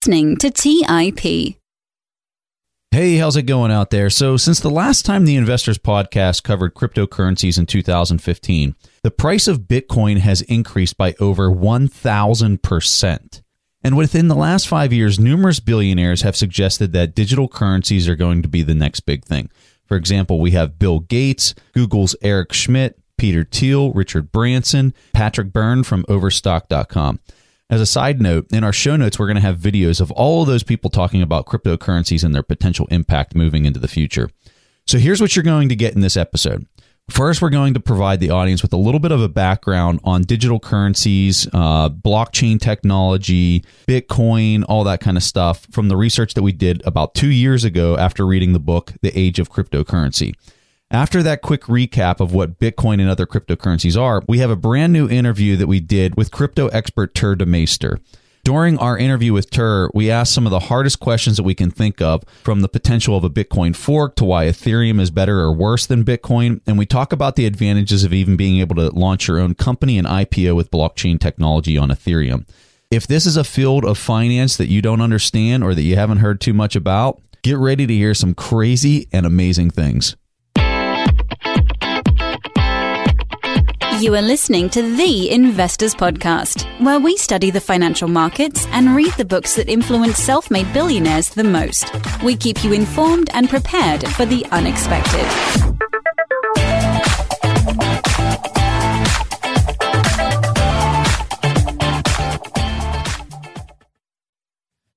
listening to TIP. Hey, how's it going out there? So, since the last time the Investors Podcast covered cryptocurrencies in 2015, the price of Bitcoin has increased by over 1,000%. And within the last five years, numerous billionaires have suggested that digital currencies are going to be the next big thing. For example, we have Bill Gates, Google's Eric Schmidt, Peter Thiel, Richard Branson, Patrick Byrne from Overstock.com. As a side note, in our show notes, we're going to have videos of all of those people talking about cryptocurrencies and their potential impact moving into the future. So here's what you're going to get in this episode. First, we're going to provide the audience with a little bit of a background on digital currencies, uh, blockchain technology, Bitcoin, all that kind of stuff from the research that we did about two years ago after reading the book, The Age of Cryptocurrency. After that quick recap of what Bitcoin and other cryptocurrencies are, we have a brand new interview that we did with crypto expert Tuur Demeester. During our interview with Tuur, we asked some of the hardest questions that we can think of, from the potential of a Bitcoin fork to why Ethereum is better or worse than Bitcoin. And we talk about the advantages of even being able to launch your own company and IPO with blockchain technology on Ethereum. If this is a field of finance that you don't understand or that you haven't heard too much about, get ready to hear some crazy and amazing things. You are listening to The Investors Podcast, where we study the financial markets and read the books that influence self made billionaires the most. We keep you informed and prepared for the unexpected.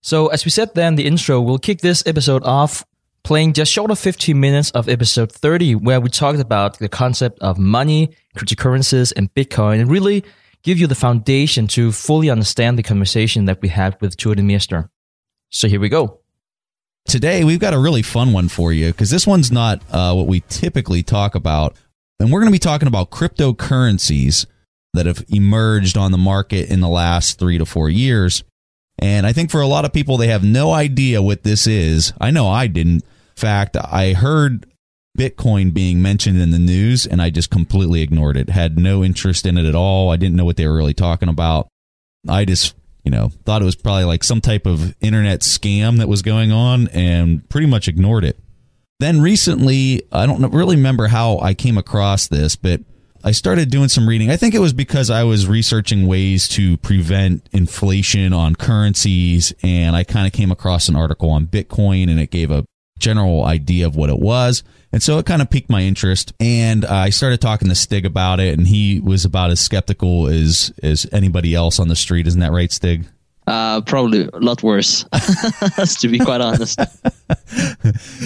So, as we said then, the intro, we'll kick this episode off playing just short of 15 minutes of episode 30, where we talked about the concept of money, cryptocurrencies, and Bitcoin, and really give you the foundation to fully understand the conversation that we had with Tuur Demeester. So here we go. Today, we've got a really fun one for you because this one's not uh, what we typically talk about. And we're going to be talking about cryptocurrencies that have emerged on the market in the last three to four years. And I think for a lot of people, they have no idea what this is. I know I didn't. Fact, I heard Bitcoin being mentioned in the news and I just completely ignored it. Had no interest in it at all. I didn't know what they were really talking about. I just, you know, thought it was probably like some type of internet scam that was going on and pretty much ignored it. Then recently, I don't really remember how I came across this, but I started doing some reading. I think it was because I was researching ways to prevent inflation on currencies, and I kind of came across an article on Bitcoin, and it gave a general idea of what it was. And so it kind of piqued my interest, and I started talking to Stig about it, and he was about as skeptical as as anybody else on the street. Isn't that right, Stig? Uh, probably a lot worse, to be quite honest.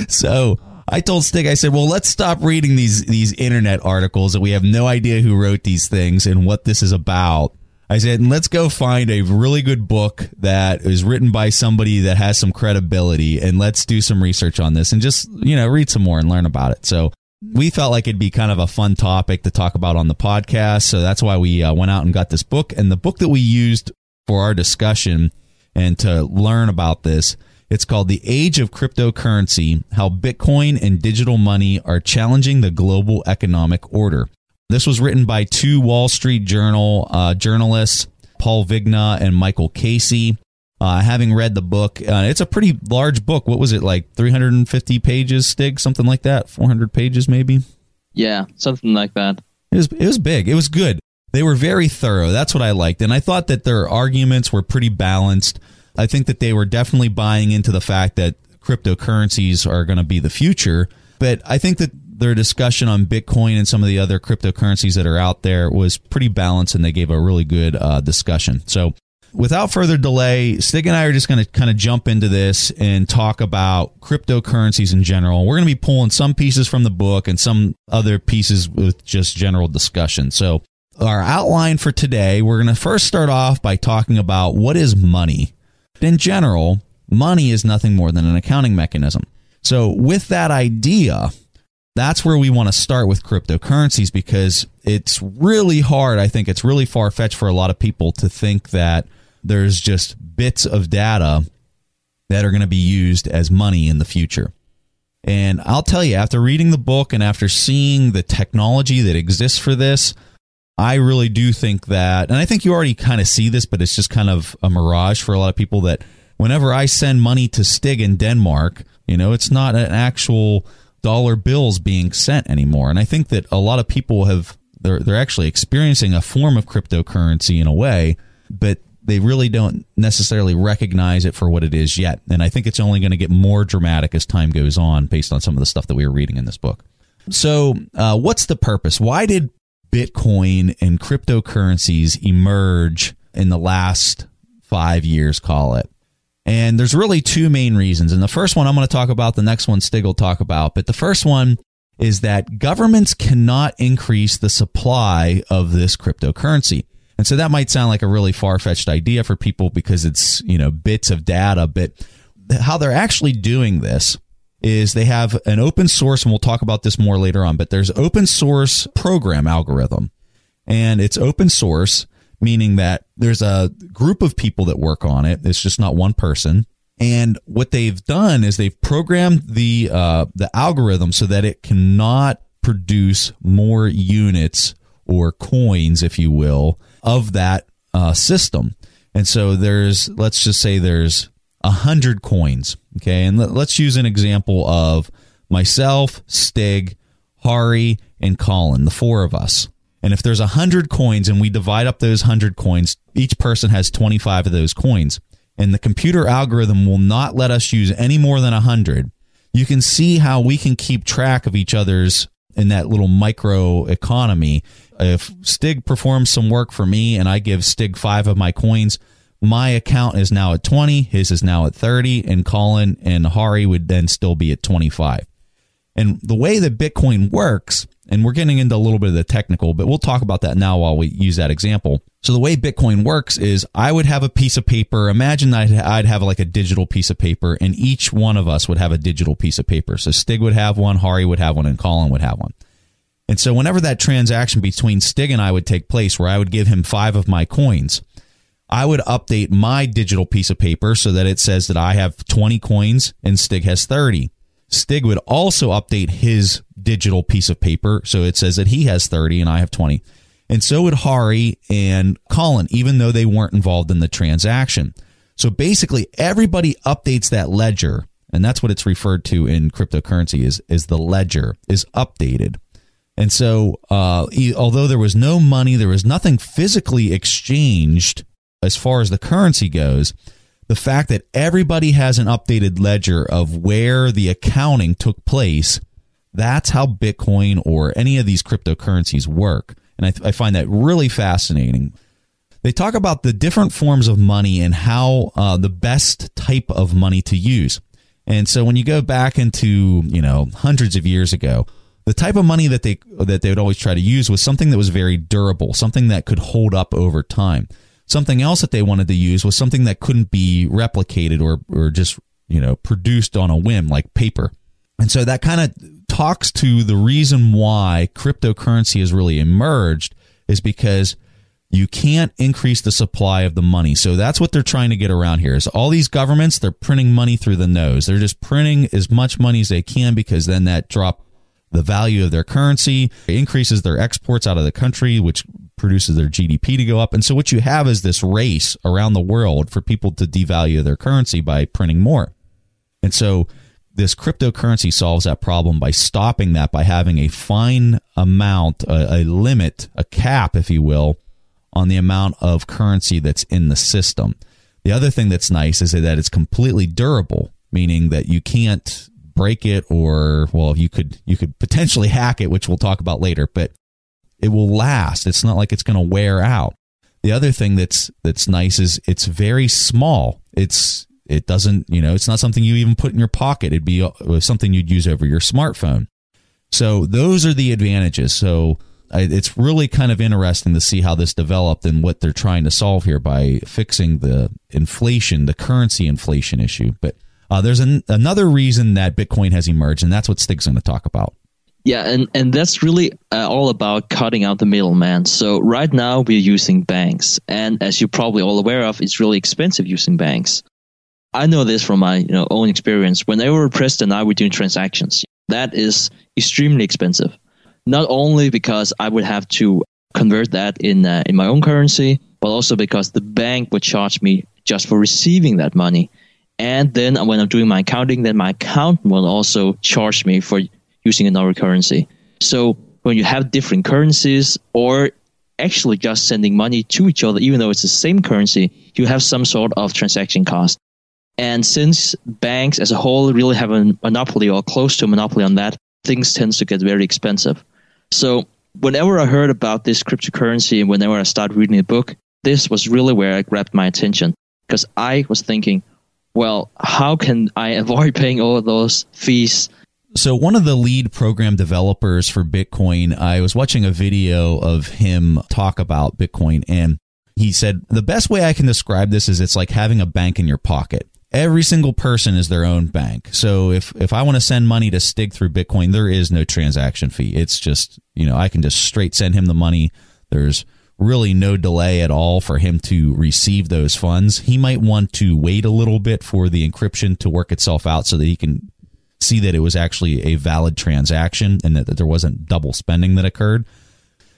so I told Stig, I said, well, let's stop reading these these internet articles that we have no idea who wrote these things and what this is about. I said, and let's go find a really good book that is written by somebody that has some credibility and let's do some research on this and just, you know, read some more and learn about it. So we felt like it'd be kind of a fun topic to talk about on the podcast. So that's why we uh, went out and got this book. And the book that we used for our discussion and to learn about this it's called The Age of Cryptocurrency How Bitcoin and Digital Money Are Challenging the Global Economic Order. This was written by two Wall Street Journal uh, journalists, Paul Vigna and Michael Casey. Uh, having read the book, uh, it's a pretty large book. What was it, like 350 pages, Stig? Something like that? 400 pages, maybe? Yeah, something like that. It was, it was big. It was good. They were very thorough. That's what I liked. And I thought that their arguments were pretty balanced. I think that they were definitely buying into the fact that cryptocurrencies are going to be the future. But I think that their discussion on Bitcoin and some of the other cryptocurrencies that are out there was pretty balanced and they gave a really good uh, discussion. So, without further delay, Stig and I are just going to kind of jump into this and talk about cryptocurrencies in general. We're going to be pulling some pieces from the book and some other pieces with just general discussion. So, our outline for today, we're going to first start off by talking about what is money. In general, money is nothing more than an accounting mechanism. So, with that idea, that's where we want to start with cryptocurrencies because it's really hard. I think it's really far fetched for a lot of people to think that there's just bits of data that are going to be used as money in the future. And I'll tell you, after reading the book and after seeing the technology that exists for this, I really do think that, and I think you already kind of see this, but it's just kind of a mirage for a lot of people that whenever I send money to Stig in Denmark, you know, it's not an actual dollar bills being sent anymore. And I think that a lot of people have they're they're actually experiencing a form of cryptocurrency in a way, but they really don't necessarily recognize it for what it is yet. And I think it's only going to get more dramatic as time goes on, based on some of the stuff that we were reading in this book. So, uh, what's the purpose? Why did Bitcoin and cryptocurrencies emerge in the last five years? Call it. And there's really two main reasons. And the first one I'm going to talk about, the next one Stig will talk about. But the first one is that governments cannot increase the supply of this cryptocurrency. And so that might sound like a really far fetched idea for people because it's, you know, bits of data. But how they're actually doing this is they have an open source, and we'll talk about this more later on, but there's open source program algorithm. And it's open source meaning that there's a group of people that work on it. It's just not one person. And what they've done is they've programmed the uh, the algorithm so that it cannot produce more units or coins, if you will, of that uh, system. And so there's let's just say there's a hundred coins. Okay, and let, let's use an example of myself, Stig, Hari, and Colin, the four of us. And if there's 100 coins and we divide up those 100 coins, each person has 25 of those coins. And the computer algorithm will not let us use any more than 100. You can see how we can keep track of each other's in that little micro economy. If Stig performs some work for me and I give Stig five of my coins, my account is now at 20, his is now at 30, and Colin and Hari would then still be at 25. And the way that Bitcoin works and we're getting into a little bit of the technical, but we'll talk about that now while we use that example. So the way Bitcoin works is I would have a piece of paper. Imagine I'd, I'd have like a digital piece of paper and each one of us would have a digital piece of paper. So Stig would have one, Hari would have one, and Colin would have one. And so whenever that transaction between Stig and I would take place where I would give him five of my coins, I would update my digital piece of paper so that it says that I have 20 coins and Stig has 30. Stig would also update his digital piece of paper. So it says that he has 30 and I have 20. And so would Hari and Colin, even though they weren't involved in the transaction. So basically, everybody updates that ledger. And that's what it's referred to in cryptocurrency is, is the ledger is updated. And so, uh, although there was no money, there was nothing physically exchanged as far as the currency goes the fact that everybody has an updated ledger of where the accounting took place, that's how Bitcoin or any of these cryptocurrencies work. And I, th- I find that really fascinating. They talk about the different forms of money and how uh, the best type of money to use. And so when you go back into, you know, hundreds of years ago, the type of money that they that they would always try to use was something that was very durable, something that could hold up over time. Something else that they wanted to use was something that couldn't be replicated or, or just, you know, produced on a whim like paper. And so that kind of talks to the reason why cryptocurrency has really emerged is because you can't increase the supply of the money. So that's what they're trying to get around here is all these governments, they're printing money through the nose. They're just printing as much money as they can because then that drop the value of their currency, increases their exports out of the country, which produces their GDP to go up. And so what you have is this race around the world for people to devalue their currency by printing more. And so this cryptocurrency solves that problem by stopping that by having a fine amount, a, a limit, a cap, if you will, on the amount of currency that's in the system. The other thing that's nice is that it's completely durable, meaning that you can't break it or well you could you could potentially hack it which we'll talk about later but it will last. It's not like it's going to wear out. The other thing that's that's nice is it's very small. It's it doesn't you know it's not something you even put in your pocket. It'd be uh, something you'd use over your smartphone. So those are the advantages. So it's really kind of interesting to see how this developed and what they're trying to solve here by fixing the inflation, the currency inflation issue. But uh, there's an, another reason that Bitcoin has emerged, and that's what Stig's going to talk about. Yeah, and, and that's really uh, all about cutting out the middleman. So right now we're using banks, and as you're probably all aware of, it's really expensive using banks. I know this from my you know own experience. Whenever Preston and I were doing transactions, that is extremely expensive. Not only because I would have to convert that in uh, in my own currency, but also because the bank would charge me just for receiving that money. And then when I'm doing my accounting, then my accountant will also charge me for using another currency. So when you have different currencies or actually just sending money to each other, even though it's the same currency, you have some sort of transaction cost. And since banks as a whole really have a monopoly or close to a monopoly on that, things tends to get very expensive. So whenever I heard about this cryptocurrency and whenever I started reading the book, this was really where I grabbed my attention because I was thinking, well, how can I avoid paying all those fees? So, one of the lead program developers for Bitcoin, I was watching a video of him talk about Bitcoin, and he said, The best way I can describe this is it's like having a bank in your pocket every single person is their own bank. So if if I want to send money to Stig through Bitcoin, there is no transaction fee. It's just, you know, I can just straight send him the money. There's really no delay at all for him to receive those funds. He might want to wait a little bit for the encryption to work itself out so that he can see that it was actually a valid transaction and that, that there wasn't double spending that occurred.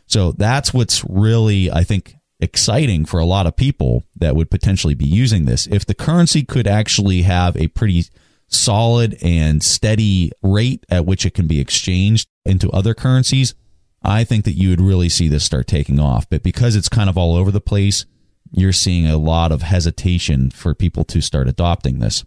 So that's what's really, I think, exciting for a lot of people that would potentially be using this. If the currency could actually have a pretty solid and steady rate at which it can be exchanged into other currencies, I think that you would really see this start taking off. But because it's kind of all over the place, you're seeing a lot of hesitation for people to start adopting this.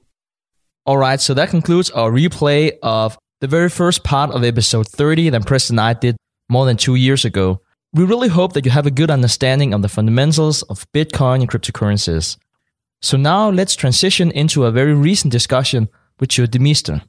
All right, so that concludes our replay of the very first part of episode 30 that Preston and I did more than two years ago. We really hope that you have a good understanding of the fundamentals of Bitcoin and cryptocurrencies. So now let's transition into a very recent discussion with Tuur Demeester.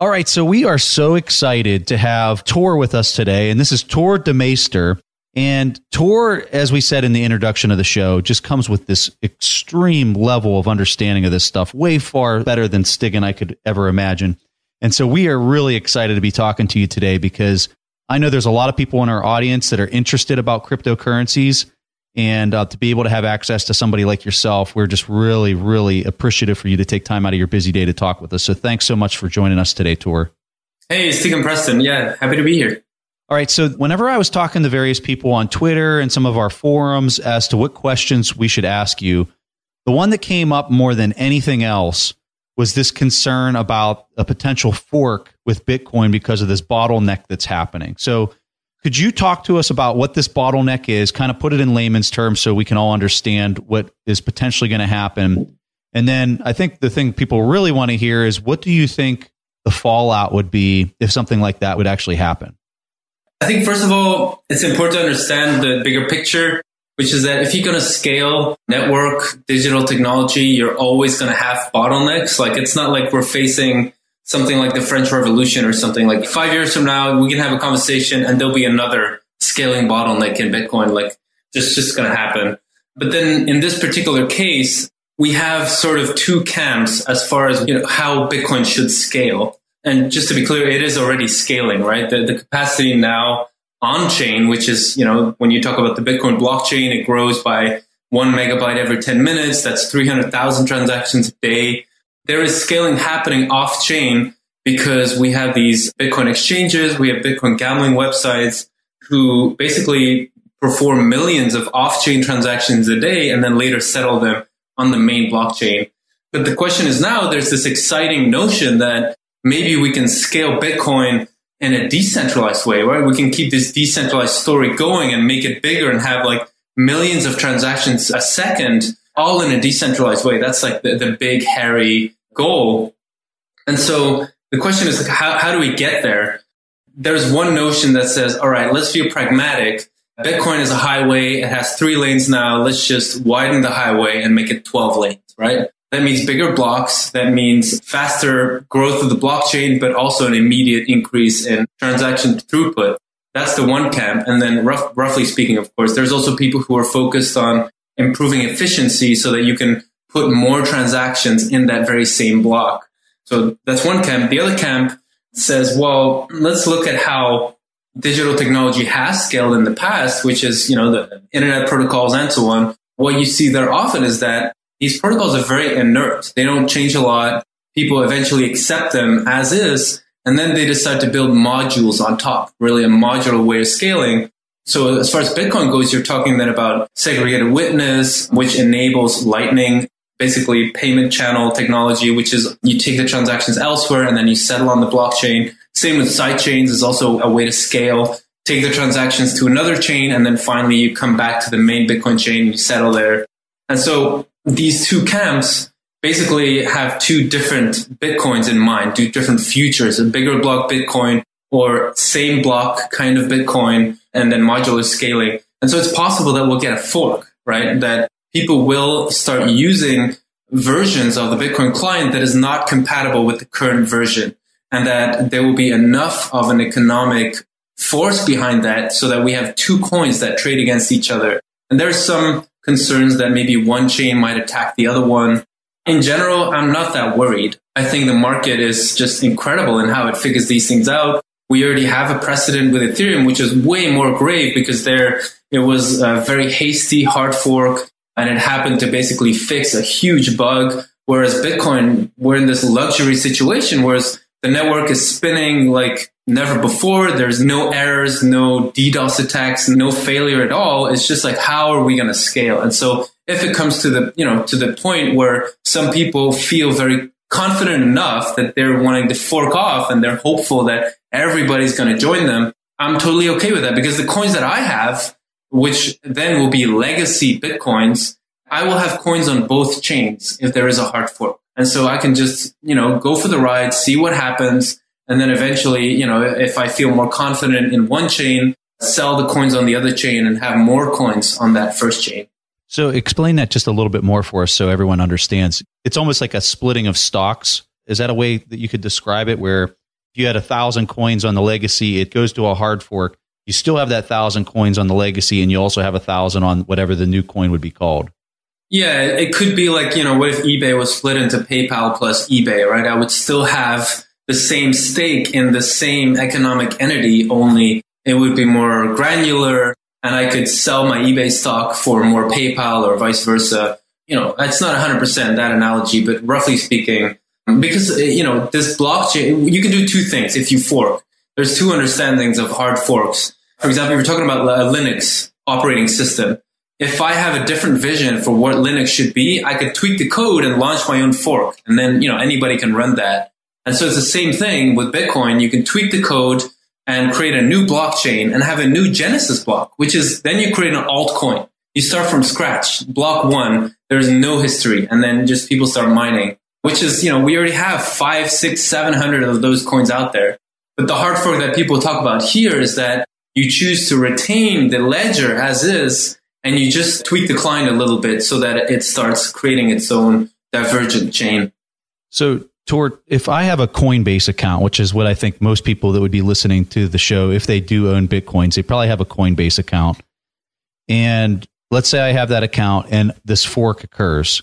All right, so we are so excited to have Tuur with us today, and this is Tuur Demeester. And Tuur, as we said in the introduction of the show, just comes with this extreme level of understanding of this stuff, way far better than Stig and I could ever imagine. And so we are really excited to be talking to you today because I know there's a lot of people in our audience that are interested about cryptocurrencies. And uh, to be able to have access to somebody like yourself, we're just really, really appreciative for you to take time out of your busy day to talk with us. So thanks so much for joining us today, Tuur. Hey, it's Stephen Preston. Yeah, happy to be here. All right. So, whenever I was talking to various people on Twitter and some of our forums as to what questions we should ask you, the one that came up more than anything else was this concern about a potential fork with Bitcoin because of this bottleneck that's happening. So, could you talk to us about what this bottleneck is, kind of put it in layman's terms so we can all understand what is potentially going to happen? And then I think the thing people really want to hear is what do you think the fallout would be if something like that would actually happen? I think, first of all, it's important to understand the bigger picture which is that if you're going to scale network digital technology, you're always going to have bottlenecks. Like it's not like we're facing something like the French Revolution or something like five years from now, we can have a conversation and there'll be another scaling bottleneck in Bitcoin. Like just, just going to happen. But then in this particular case, we have sort of two camps as far as you know, how Bitcoin should scale. And just to be clear, it is already scaling, right? The, the capacity now on chain, which is, you know, when you talk about the Bitcoin blockchain, it grows by one megabyte every 10 minutes. That's 300,000 transactions a day. There is scaling happening off chain because we have these Bitcoin exchanges. We have Bitcoin gambling websites who basically perform millions of off chain transactions a day and then later settle them on the main blockchain. But the question is now there's this exciting notion that maybe we can scale Bitcoin in a decentralized way, right? We can keep this decentralized story going and make it bigger and have like millions of transactions a second, all in a decentralized way. That's like the, the big, hairy goal. And so the question is, like, how, how do we get there? There's one notion that says, all right, let's be pragmatic. Bitcoin is a highway. It has three lanes now. Let's just widen the highway and make it 12 lanes, right? That means bigger blocks. That means faster growth of the blockchain, but also an immediate increase in transaction throughput. That's the one camp. And then rough, roughly speaking, of course, there's also people who are focused on improving efficiency so that you can put more transactions in that very same block. So that's one camp. The other camp says, well, let's look at how digital technology has scaled in the past, which is, you know, the internet protocols and so on. What you see there often is that these protocols are very inert. They don't change a lot. People eventually accept them as is. And then they decide to build modules on top, really a modular way of scaling. So as far as Bitcoin goes, you're talking then about segregated witness, which enables lightning basically payment channel technology, which is you take the transactions elsewhere and then you settle on the blockchain. Same with sidechains is also a way to scale. Take the transactions to another chain and then finally you come back to the main Bitcoin chain, you settle there. And so these two camps basically have two different Bitcoins in mind, two different futures, a bigger block Bitcoin or same block kind of Bitcoin and then modular scaling. And so it's possible that we'll get a fork, right? That people will start using versions of the Bitcoin client that is not compatible with the current version and that there will be enough of an economic force behind that so that we have two coins that trade against each other. And there's some concerns that maybe one chain might attack the other one. In general, I'm not that worried. I think the market is just incredible in how it figures these things out. We already have a precedent with Ethereum, which is way more grave because there it was a very hasty hard fork and it happened to basically fix a huge bug. Whereas Bitcoin, we're in this luxury situation, whereas the network is spinning like never before. There's no errors, no DDoS attacks, no failure at all. It's just like, how are we going to scale? And so if it comes to the, you know, to the point where some people feel very confident enough that they're wanting to fork off and they're hopeful that everybody's going to join them, I'm totally okay with that because the coins that I have, which then will be legacy Bitcoins, I will have coins on both chains if there is a hard fork. And so I can just, you know, go for the ride, see what happens. And then eventually, you know, if I feel more confident in one chain, sell the coins on the other chain and have more coins on that first chain. So explain that just a little bit more for us so everyone understands. It's almost like a splitting of stocks. Is that a way that you could describe it where if you had a thousand coins on the legacy, it goes to a hard fork. You still have that thousand coins on the legacy and you also have a thousand on whatever the new coin would be called. Yeah, it could be like, you know, what if eBay was split into PayPal plus eBay, right? I would still have the same stake in the same economic entity, only it would be more granular and I could sell my eBay stock for more PayPal or vice versa. You know, it's not 100% that analogy, but roughly speaking, because, you know, this blockchain, you can do two things if you fork. There's two understandings of hard forks. For example, if you're talking about a Linux operating system, if I have a different vision for what Linux should be, I could tweak the code and launch my own fork. And then, you know, anybody can run that. And so it's the same thing with Bitcoin. You can tweak the code and create a new blockchain and have a new Genesis block, which is then you create an altcoin. You start from scratch. Block one, there's no history. And then just people start mining, which is, you know, we already have five, six, seven hundred of those coins out there. But the hard fork that people talk about here is that you choose to retain the ledger as is and you just tweak the client a little bit so that it starts creating its own divergent chain. So Tuur, if I have a Coinbase account, which is what I think most people that would be listening to the show, if they do own Bitcoins, they probably have a Coinbase account. And let's say I have that account and this fork occurs.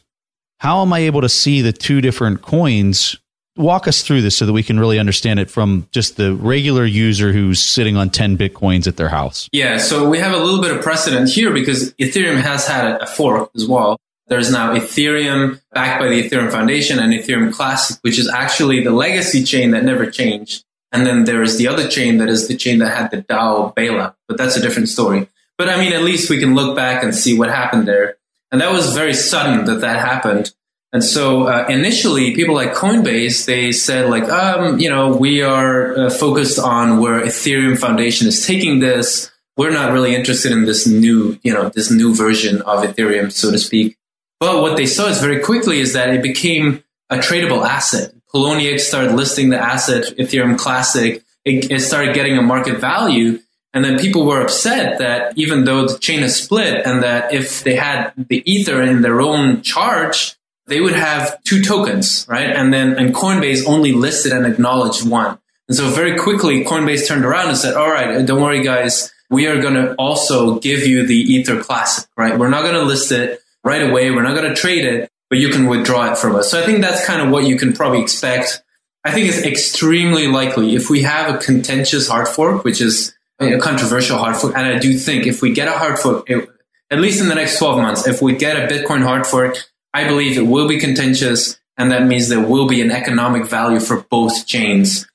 How am I able to see the two different coins? Walk us through this so that we can really understand it from just the regular user who's sitting on 10 Bitcoins at their house. Yeah, so we have a little bit of precedent here because Ethereum has had a fork as well. There's now Ethereum backed by the Ethereum Foundation and Ethereum Classic, which is actually the legacy chain that never changed. And then there is the other chain that is the chain that had the DAO bailout, but that's a different story. But I mean, at least we can look back and see what happened there. And that was very sudden that that happened. And so uh, initially, people like Coinbase, they said like, um, you know, we are uh, focused on where Ethereum Foundation is taking this. We're not really interested in this new, you know, this new version of Ethereum, so to speak. But what they saw is very quickly is that it became a tradable asset. Poloniex started listing the asset Ethereum Classic. It, it started getting a market value. And then people were upset that even though the chain is split and that if they had the Ether in their own charge, they would have two tokens, right? And then, and Coinbase only listed and acknowledged one. And so very quickly, Coinbase turned around and said, all right, don't worry, guys. We are going to also give you the Ether Classic, right? We're not going to list it right away. We're not going to trade it, but you can withdraw it from us. So I think that's kind of what you can probably expect. I think it's extremely likely if we have a contentious hard fork, which is a controversial hard fork. And I do think if we get a hard fork, it, at least in the next 12 months, if we get a Bitcoin hard fork, I believe it will be contentious. And that means there will be an economic value for both chains.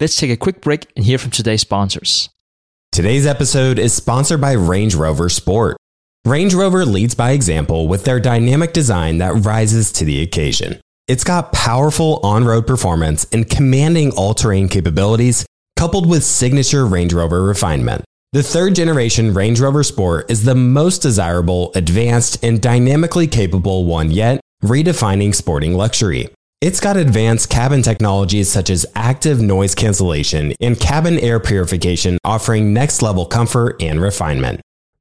Let's take a quick break and hear from today's sponsors. Today's episode is sponsored by Range Rover Sport. Range Rover leads by example with their dynamic design that rises to the occasion. It's got powerful on road performance and commanding all terrain capabilities, coupled with signature Range Rover refinement. The third generation Range Rover Sport is the most desirable, advanced, and dynamically capable one yet, redefining sporting luxury. It's got advanced cabin technologies such as active noise cancellation and cabin air purification, offering next level comfort and refinement.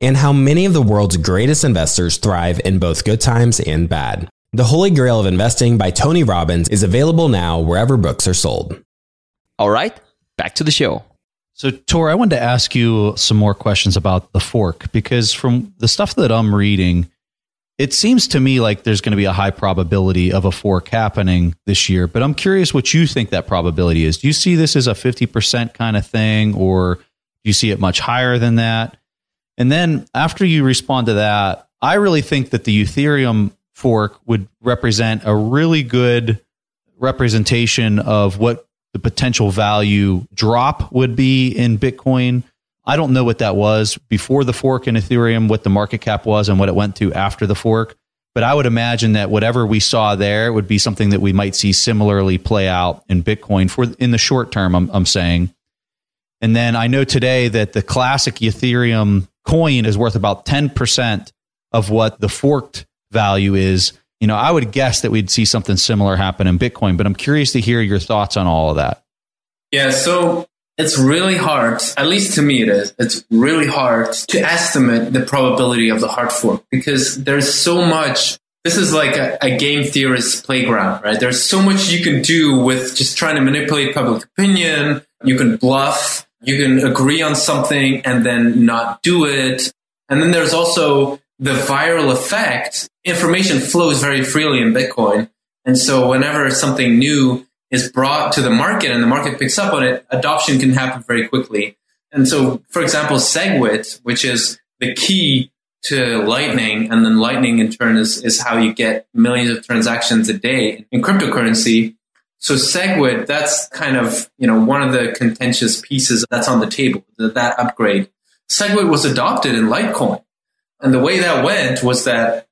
and how many of the world's greatest investors thrive in both good times and bad. The Holy Grail of Investing by Tony Robbins is available now wherever books are sold. All right, back to the show. So, Tuur, I wanted to ask you some more questions about the fork because from the stuff that I'm reading, it seems to me like there's going to be a high probability of a fork happening this year. But I'm curious what you think that probability is. Do you see this as a 50% kind of thing, or do you see it much higher than that? And then after you respond to that, I really think that the Ethereum fork would represent a really good representation of what the potential value drop would be in Bitcoin. I don't know what that was before the fork in Ethereum, what the market cap was and what it went to after the fork. But I would imagine that whatever we saw there would be something that we might see similarly play out in Bitcoin for in the short term, I'm, I'm saying. And then I know today that the classic Ethereum coin is worth about 10% of what the forked value is. You know, I would guess that we'd see something similar happen in Bitcoin, but I'm curious to hear your thoughts on all of that. Yeah, so it's really hard, at least to me it is, it's really hard to estimate the probability of the hard fork because there's so much. This is like a, a game theorist's playground, right? There's so much you can do with just trying to manipulate public opinion. You can bluff you can agree on something and then not do it. And then there's also the viral effect. Information flows very freely in Bitcoin. And so whenever something new is brought to the market and the market picks up on it, adoption can happen very quickly. And so, for example, SegWit, which is the key to Lightning, and then Lightning in turn is, is how you get millions of transactions a day in cryptocurrency. So SegWit, that's kind of, you know, one of the contentious pieces that's on the table, that upgrade. SegWit was adopted in Litecoin. And the way that went was that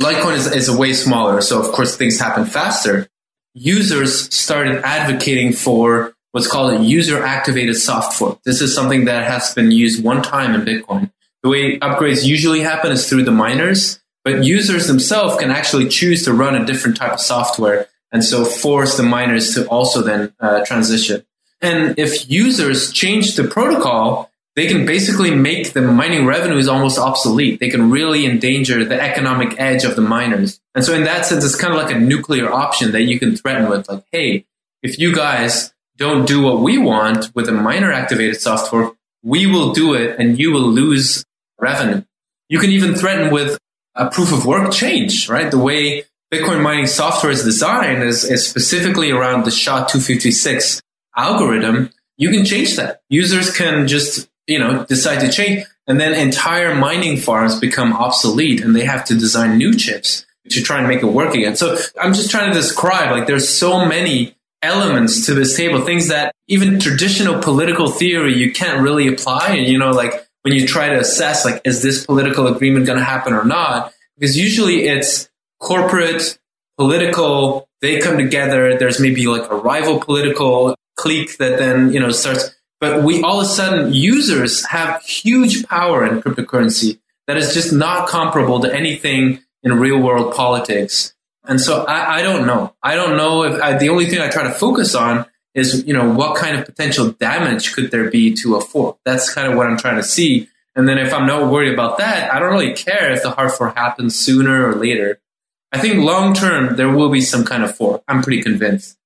Litecoin is, is way smaller. So of course things happen faster. Users started advocating for what's called a user activated soft fork. This is something that has been used one time in Bitcoin. The way upgrades usually happen is through the miners, but users themselves can actually choose to run a different type of software and so force the miners to also then uh, transition. And if users change the protocol, they can basically make the mining revenues almost obsolete. They can really endanger the economic edge of the miners. And so in that sense, it's kind of like a nuclear option that you can threaten with like, hey, if you guys don't do what we want with a miner activated software, we will do it and you will lose revenue. You can even threaten with a proof of work change, right? The way Bitcoin mining software is designed is, is specifically around the SHA-256 algorithm. You can change that. Users can just, you know, decide to change and then entire mining farms become obsolete and they have to design new chips to try and make it work again. So I'm just trying to describe like there's so many elements to this table, things that even traditional political theory you can't really apply. And you know, like when you try to assess like is this political agreement going to happen or not? Because usually it's corporate, political, they come together. There's maybe like a rival political clique that then, you know, starts. But we all of a sudden users have huge power in cryptocurrency that is just not comparable to anything in real world politics. And so I, I don't know. I don't know if I, the only thing I try to focus on is, you know, what kind of potential damage could there be to a fork? That's kind of what I'm trying to see. And then if I'm not worried about that, I don't really care if the hard fork happens sooner or later. I think long term, there will be some kind of fork. I'm pretty convinced.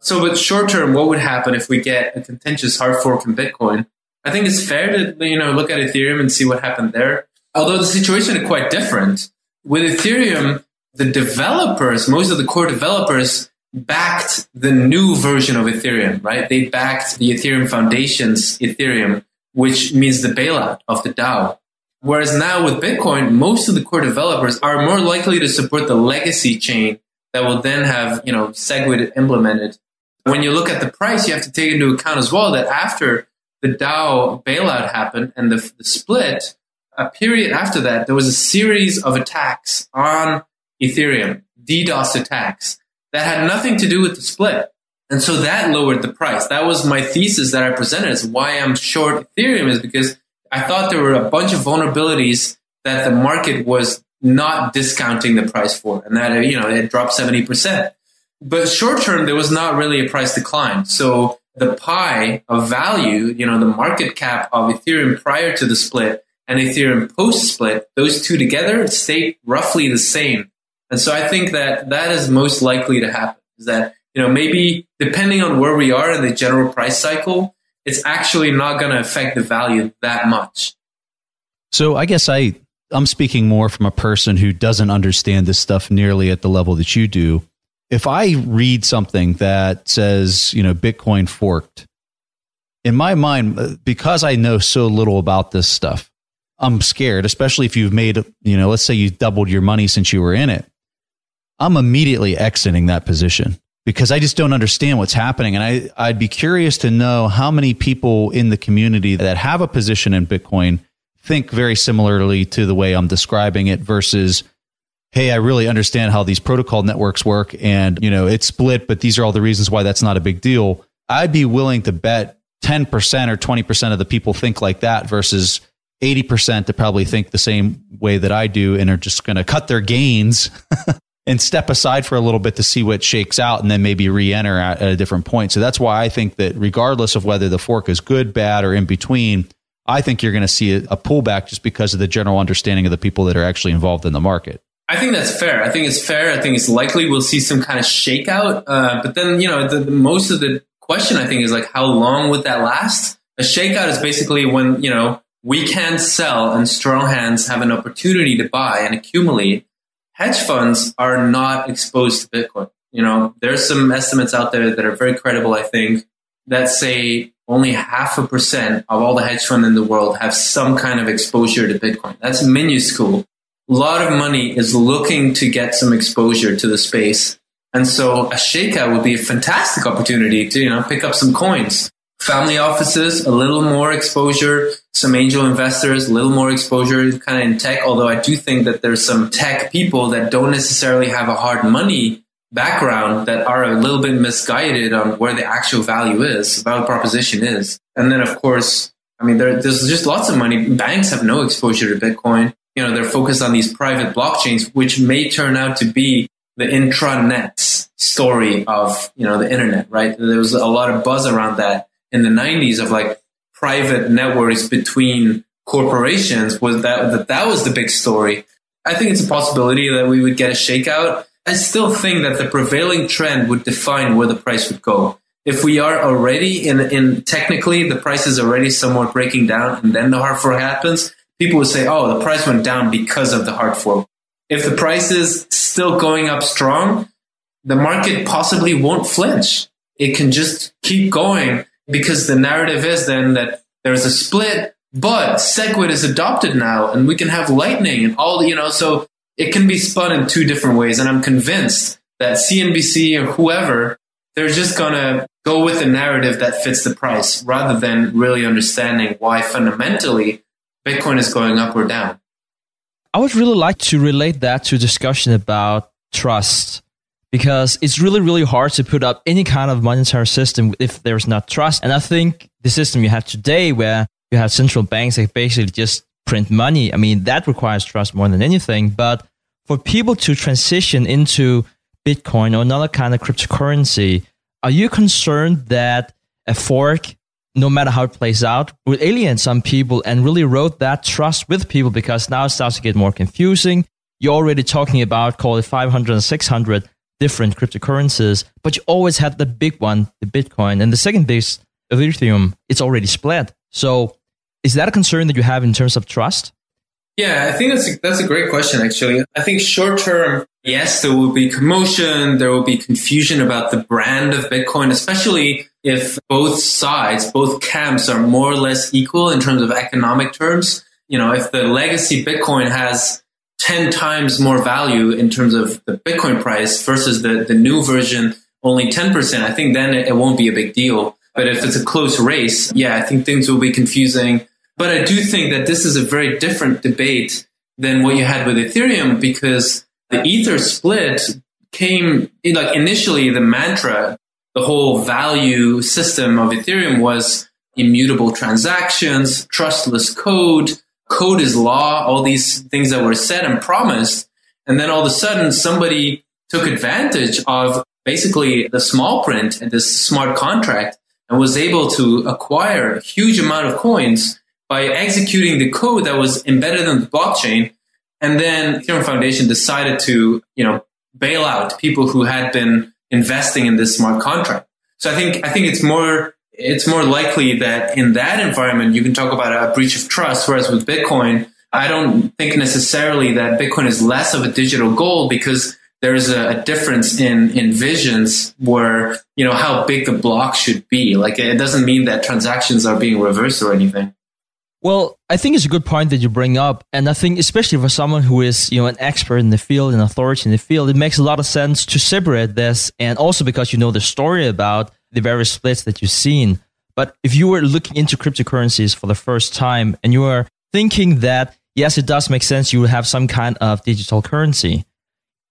So, but short term, what would happen if we get a contentious hard fork in Bitcoin? I think it's fair to, you know, look at Ethereum and see what happened there. Although the situation is quite different. With Ethereum, the developers, most of the core developers backed the new version of Ethereum, right? They backed the Ethereum Foundation's Ethereum, which means the bailout of the DAO. Whereas now with Bitcoin, most of the core developers are more likely to support the legacy chain that will then have, you know, SegWit implemented. When you look at the price, you have to take into account as well that after the DAO bailout happened and the, the split, a period after that, there was a series of attacks on Ethereum, DDoS attacks that had nothing to do with the split. And so that lowered the price. That was my thesis that I presented as why I'm short Ethereum is because I thought there were a bunch of vulnerabilities that the market was not discounting the price for and that, you know, it dropped 70%. But short term, there was not really a price decline. So the pie of value, you know, the market cap of Ethereum prior to the split and Ethereum post split, those two together stayed roughly the same and so I think that that is most likely to happen is that, you know, maybe depending on where we are in the general price cycle, it's actually not going to affect the value that much. So I guess I, I'm speaking more from a person who doesn't understand this stuff nearly at the level that you do. If I read something that says, you know, Bitcoin forked, in my mind, uh, because I know so little about this stuff, I'm scared, especially if you've made, you know, let's say you doubled your money since you were in it. I'm immediately exiting that position because I just don't understand what's happening. And I, I'd be curious to know how many people in the community that have a position in Bitcoin think very similarly to the way I'm describing it versus, hey, I really understand how these protocol networks work and, you know, it's split, but these are all the reasons why that's not a big deal. I'd be willing to bet 10% or 20% of the people think like that versus 80% to probably think the same way that I do and are just going to cut their gains and step aside for a little bit to see what shakes out and then maybe re-enter at, at, a different point. So that's why I think that regardless of whether the fork is good, bad, or in between, I think you're going to see a, a pullback just because of the general understanding of the people that are actually involved in the market. I think that's fair. I think it's fair. I think it's likely we'll see some kind of shakeout. Uh, but then, you know, the, the, most of the question I think is like, how long would that last? A shakeout is basically when, you know, we can sell and strong hands have an opportunity to buy and accumulate hedge funds are not exposed to Bitcoin. You know, there's some estimates out there that are very credible, I think, that say only half a percent of all the hedge funds in the world have some kind of exposure to Bitcoin. That's minuscule. A lot of money is looking to get some exposure to the space. And so a shakeout would be a fantastic opportunity to, you know, pick up some coins family offices, a little more exposure, some angel investors, a little more exposure kind of in tech. Although I do think that there's some tech people that don't necessarily have a hard money background that are a little bit misguided on where the actual value is, value proposition is. And then, of course, I mean, there, there's just lots of money. Banks have no exposure to Bitcoin. You know, they're focused on these private blockchains, which may turn out to be the intranet story of, you know, the internet, right? There was a lot of buzz around that in the 90s of like private networks between corporations was that, that that was the big story. I think it's a possibility that we would get a shakeout. I still think that the prevailing trend would define where the price would go. If we are already in, in technically the price is already somewhat breaking down and then the hard fork happens, people would say, oh, the price went down because of the hard fork. If the price is still going up strong, the market possibly won't flinch. It can just keep going because the narrative is then that there's a split, but SegWit is adopted now and we can have lightning and all, you know, so it can be spun in two different ways. And I'm convinced that CNBC or whoever, they're just going to go with the narrative that fits the price rather than really understanding why fundamentally Bitcoin is going up or down. I would really like to relate that to discussion about trust because it's really, really hard to put up any kind of monetary system if there's not trust. And I think the system you have today where you have central banks that basically just print money. I mean, that requires trust more than anything. But for people to transition into Bitcoin or another kind of cryptocurrency, are you concerned that a fork, no matter how it plays out, will alienate some people and really erode that trust with people because now it starts to get more confusing? You're already talking about, call it 500 and 600 different cryptocurrencies, but you always had the big one, the Bitcoin, and the second biggest, Ethereum, it's already split. So is that a concern that you have in terms of trust? Yeah, I think that's a, that's a great question, actually. I think short term, yes, there will be commotion. There will be confusion about the brand of Bitcoin, especially if both sides, both camps are more or less equal in terms of economic terms. You know, if the legacy Bitcoin has 10 times more value in terms of the Bitcoin price versus the, the new version only 10%, I think then it, it won't be a big deal. But if it's a close race, yeah, I think things will be confusing but I do think that this is a very different debate than what you had with Ethereum because the Ether split came like initially the mantra, the whole value system of Ethereum was immutable transactions, trustless code, code is law, all these things that were said and promised. And then all of a sudden somebody took advantage of basically the small print and this smart contract and was able to acquire a huge amount of coins by executing the code that was embedded in the blockchain. And then Ethereum Foundation decided to, you know, bail out people who had been investing in this smart contract. So I think, I think it's more, it's more likely that in that environment, you can talk about a breach of trust. Whereas with Bitcoin, I don't think necessarily that Bitcoin is less of a digital gold because there's a, a, difference in, in visions where, you know, how big the block should be. Like it doesn't mean that transactions are being reversed or anything. Well, I think it's a good point that you bring up. And I think especially for someone who is, you know, an expert in the field, an authority in the field, it makes a lot of sense to separate this. And also because you know the story about the various splits that you've seen. But if you were looking into cryptocurrencies for the first time and you are thinking that, yes, it does make sense, you would have some kind of digital currency.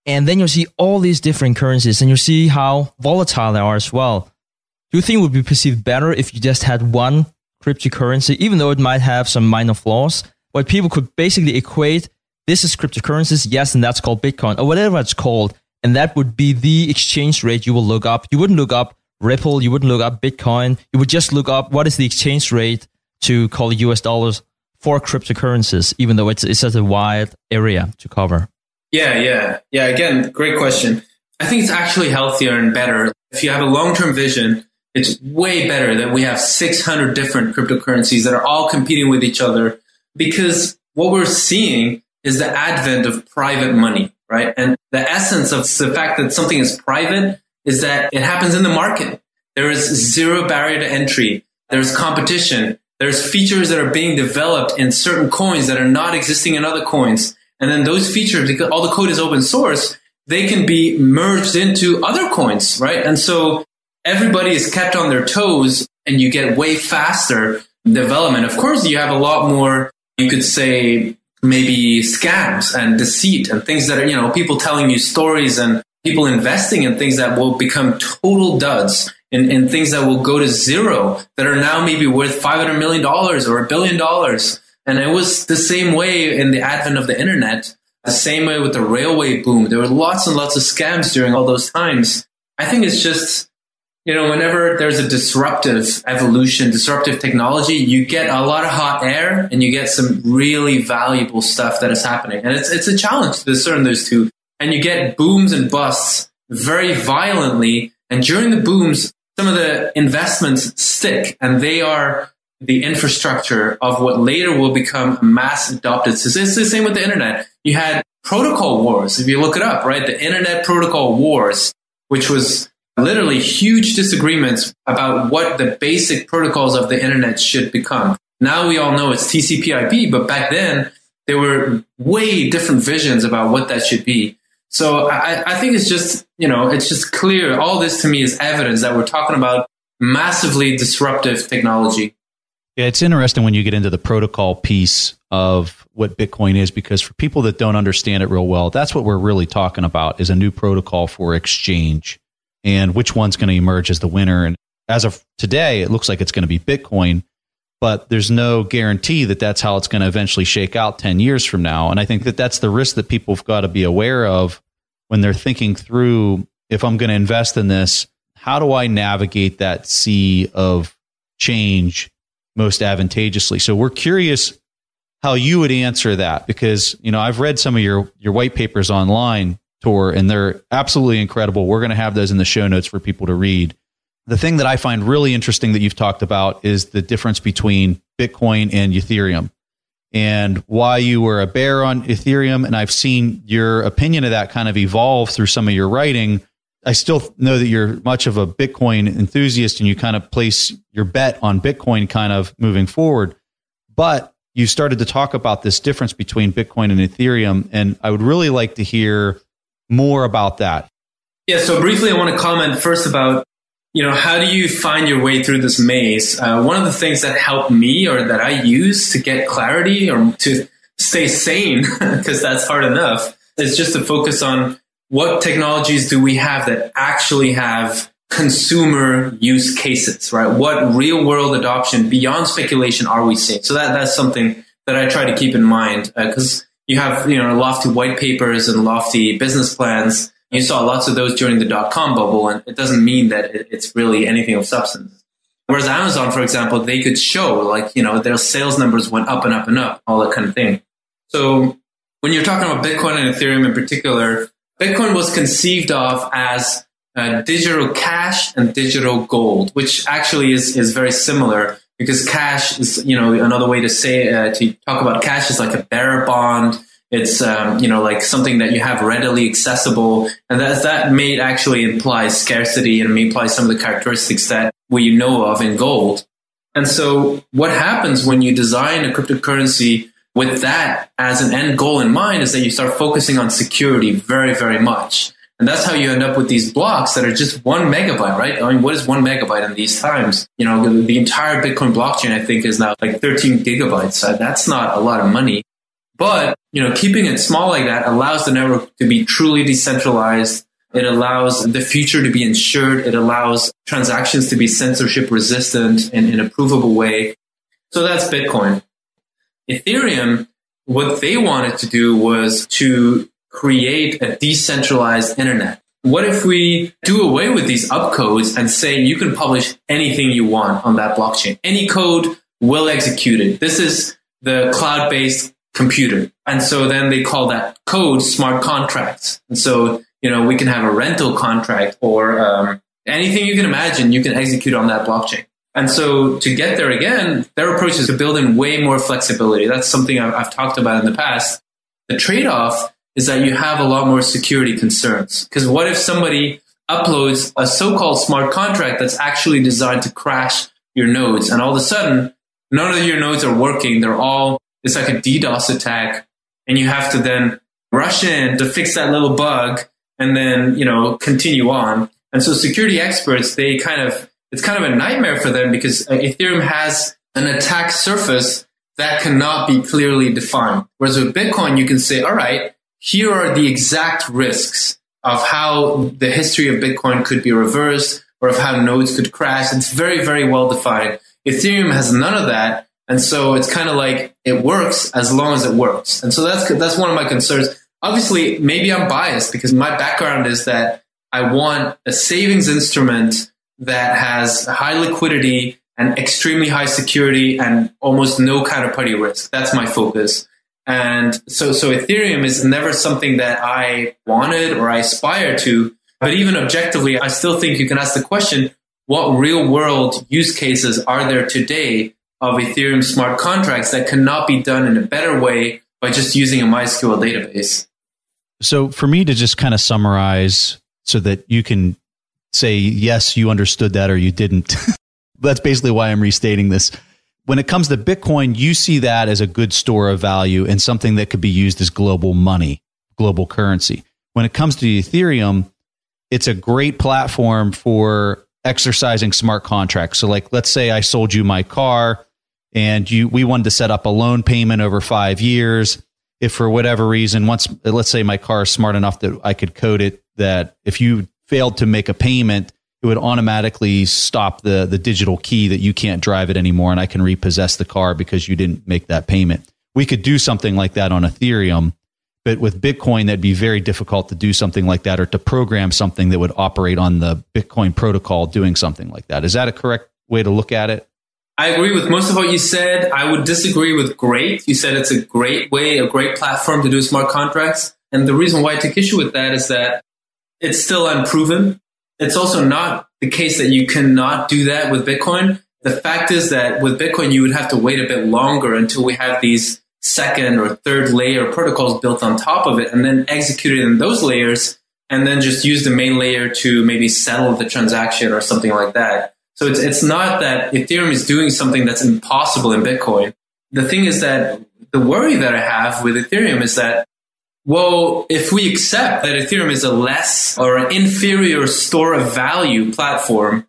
And then you'll see all these different currencies and you see how volatile they are as well. Do you think it would be perceived better if you just had one cryptocurrency, even though it might have some minor flaws, but people could basically equate this is cryptocurrencies, yes, and that's called Bitcoin or whatever it's called. And that would be the exchange rate you will look up. You wouldn't look up Ripple, you wouldn't look up Bitcoin. You would just look up what is the exchange rate to call US dollars for cryptocurrencies, even though it's, it's such a wide area to cover. Yeah, yeah. Yeah, again, great question. I think it's actually healthier and better. If you have a long term vision, it's way better that we have 600 different cryptocurrencies that are all competing with each other because what we're seeing is the advent of private money, right? And the essence of the fact that something is private is that it happens in the market. There is zero barrier to entry. There's competition. There's features that are being developed in certain coins that are not existing in other coins. And then those features, because all the code is open source, they can be merged into other coins, right? And so everybody is kept on their toes and you get way faster development. Of course, you have a lot more, you could say, maybe scams and deceit and things that are, you know, people telling you stories and people investing in things that will become total duds and, and things that will go to zero that are now maybe worth $500 million or a billion dollars. And it was the same way in the advent of the internet, the same way with the railway boom. There were lots and lots of scams during all those times. I think it's just, you know, whenever there's a disruptive evolution, disruptive technology, you get a lot of hot air and you get some really valuable stuff that is happening. And it's, it's a challenge to discern those two. And you get booms and busts very violently. And during the booms, some of the investments stick and they are the infrastructure of what later will become mass adopted system. It's the same with the internet. You had protocol wars. If you look it up, right? The internet protocol wars, which was literally huge disagreements about what the basic protocols of the internet should become. Now we all know it's TCP IP, but back then there were way different visions about what that should be. So I, I think it's just, you know, it's just clear. All this to me is evidence that we're talking about massively disruptive technology. Yeah, it's interesting when you get into the protocol piece of what Bitcoin is because for people that don't understand it real well, that's what we're really talking about is a new protocol for exchange and which one's going to emerge as the winner. And as of today, it looks like it's going to be Bitcoin, but there's no guarantee that that's how it's going to eventually shake out 10 years from now. And I think that that's the risk that people have got to be aware of when they're thinking through if I'm going to invest in this, how do I navigate that sea of change most advantageously? So we're curious how you would answer that because, you know, I've read some of your your white papers online Tuur, and they're absolutely incredible. We're going to have those in the show notes for people to read. The thing that I find really interesting that you've talked about is the difference between Bitcoin and Ethereum and why you were a bear on Ethereum. And I've seen your opinion of that kind of evolve through some of your writing. I still know that you're much of a Bitcoin enthusiast and you kind of place your bet on Bitcoin kind of moving forward. But you started to talk about this difference between Bitcoin and Ethereum. And I would really like to hear more about that. Yeah, so briefly, I want to comment first about you know how do you find your way through this maze. Uh, one of the things that helped me, or that I use to get clarity or to stay sane, because that's hard enough, is just to focus on what technologies do we have that actually have consumer use cases, right? What real world adoption beyond speculation are we seeing? So that that's something that I try to keep in mind because. Uh, you have, you know, lofty white papers and lofty business plans. You saw lots of those during the dot com bubble, and it doesn't mean that it's really anything of substance. Whereas Amazon, for example, they could show like, you know, their sales numbers went up and up and up, all that kind of thing. So when you're talking about Bitcoin and Ethereum in particular, Bitcoin was conceived of as uh, digital cash and digital gold, which actually is, is very similar because cash is, you know, another way to say, uh, to talk about cash is like a bearer bond. It's, um, you know, like something that you have readily accessible. And that, that may actually imply scarcity and may imply some of the characteristics that we know of in gold. And so what happens when you design a cryptocurrency with that as an end goal in mind is that you start focusing on security very, very much. And that's how you end up with these blocks that are just one megabyte, right? I mean, what is one megabyte in these times? You know, the, entire Bitcoin blockchain, I think, is now like 13 gigabytes. So that's not a lot of money. But, you know, keeping it small like that allows the network to be truly decentralized. It allows the future to be insured. It allows transactions to be censorship resistant in, in a provable way. So that's Bitcoin. Ethereum, what they wanted to do was to create a decentralized internet. What if we do away with these opcodes and say you can publish anything you want on that blockchain? Any code will execute it. This is the cloud based computer. And so then they call that code smart contracts. And so, you know, we can have a rental contract or um, anything you can imagine you can execute on that blockchain. And so to get there again, their approach is to build in way more flexibility. That's something I've, I've talked about in the past. The trade off is that you have a lot more security concerns. Because what if somebody uploads a so-called smart contract that's actually designed to crash your nodes and all of a sudden none of your nodes are working. They're all, it's like a DDoS attack and you have to then rush in to fix that little bug and then, you know, continue on. And so security experts, they kind of, it's kind of a nightmare for them because Ethereum has an attack surface that cannot be clearly defined. Whereas with Bitcoin, you can say, all right, here are the exact risks of how the history of Bitcoin could be reversed or of how nodes could crash. It's very, very well defined. Ethereum has none of that. And so it's kind of like it works as long as it works. And so that's, that's one of my concerns. Obviously, maybe I'm biased because my background is that I want a savings instrument that has high liquidity and extremely high security and almost no counterparty risk. That's my focus. And so, so Ethereum is never something that I wanted or I aspire to. But even objectively, I still think you can ask the question, what real world use cases are there today of Ethereum smart contracts that cannot be done in a better way by just using a MySQL database? So for me to just kind of summarize so that you can say, yes, you understood that or you didn't. That's basically why I'm restating this. When it comes to Bitcoin, you see that as a good store of value and something that could be used as global money, global currency. When it comes to Ethereum, it's a great platform for exercising smart contracts. So like let's say I sold you my car and you we wanted to set up a loan payment over 5 years. If for whatever reason once let's say my car is smart enough that I could code it that if you failed to make a payment, it would automatically stop the the digital key that you can't drive it anymore and I can repossess the car because you didn't make that payment. We could do something like that on Ethereum, but with Bitcoin that'd be very difficult to do something like that or to program something that would operate on the Bitcoin protocol doing something like that. Is that a correct way to look at it? I agree with most of what you said. I would disagree with great. You said it's a great way, a great platform to do smart contracts. And the reason why I take issue with that is that it's still unproven. It's also not the case that you cannot do that with Bitcoin. The fact is that with Bitcoin, you would have to wait a bit longer until we have these second or third layer protocols built on top of it and then execute it in those layers and then just use the main layer to maybe settle the transaction or something like that. So it's, it's not that Ethereum is doing something that's impossible in Bitcoin. The thing is that the worry that I have with Ethereum is that well, if we accept that Ethereum is a less or an inferior store of value platform,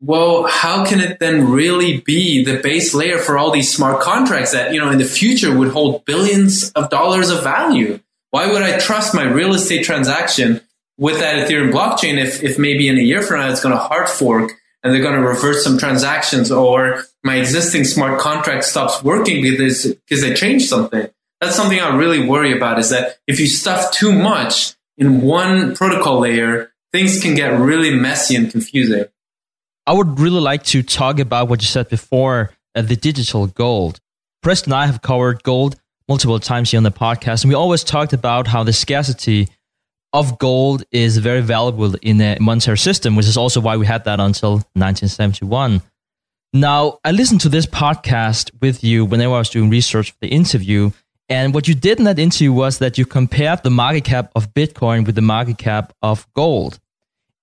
well, how can it then really be the base layer for all these smart contracts that, you know, in the future would hold billions of dollars of value? Why would I trust my real estate transaction with that Ethereum blockchain if, if maybe in a year from now it's going to hard fork and they're going to reverse some transactions or my existing smart contract stops working because, because they changed something? that's something I really worry about is that if you stuff too much in one protocol layer, things can get really messy and confusing. I would really like to talk about what you said before uh, the digital gold. Preston and I have covered gold multiple times here on the podcast, and we always talked about how the scarcity of gold is very valuable in a monetary system, which is also why we had that until 1971. Now, I listened to this podcast with you whenever I was doing research for the interview, and what you did in that interview was that you compared the market cap of Bitcoin with the market cap of gold.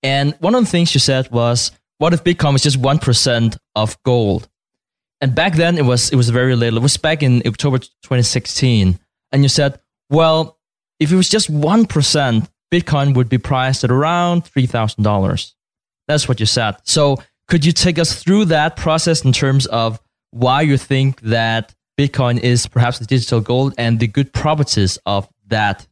And one of the things you said was, what if Bitcoin was just 1% of gold? And back then it was, it was very little. It was back in October 2016. And you said, well, if it was just 1%, Bitcoin would be priced at around $3,000. That's what you said. So could you take us through that process in terms of why you think that Bitcoin is perhaps the digital gold and the good properties of that?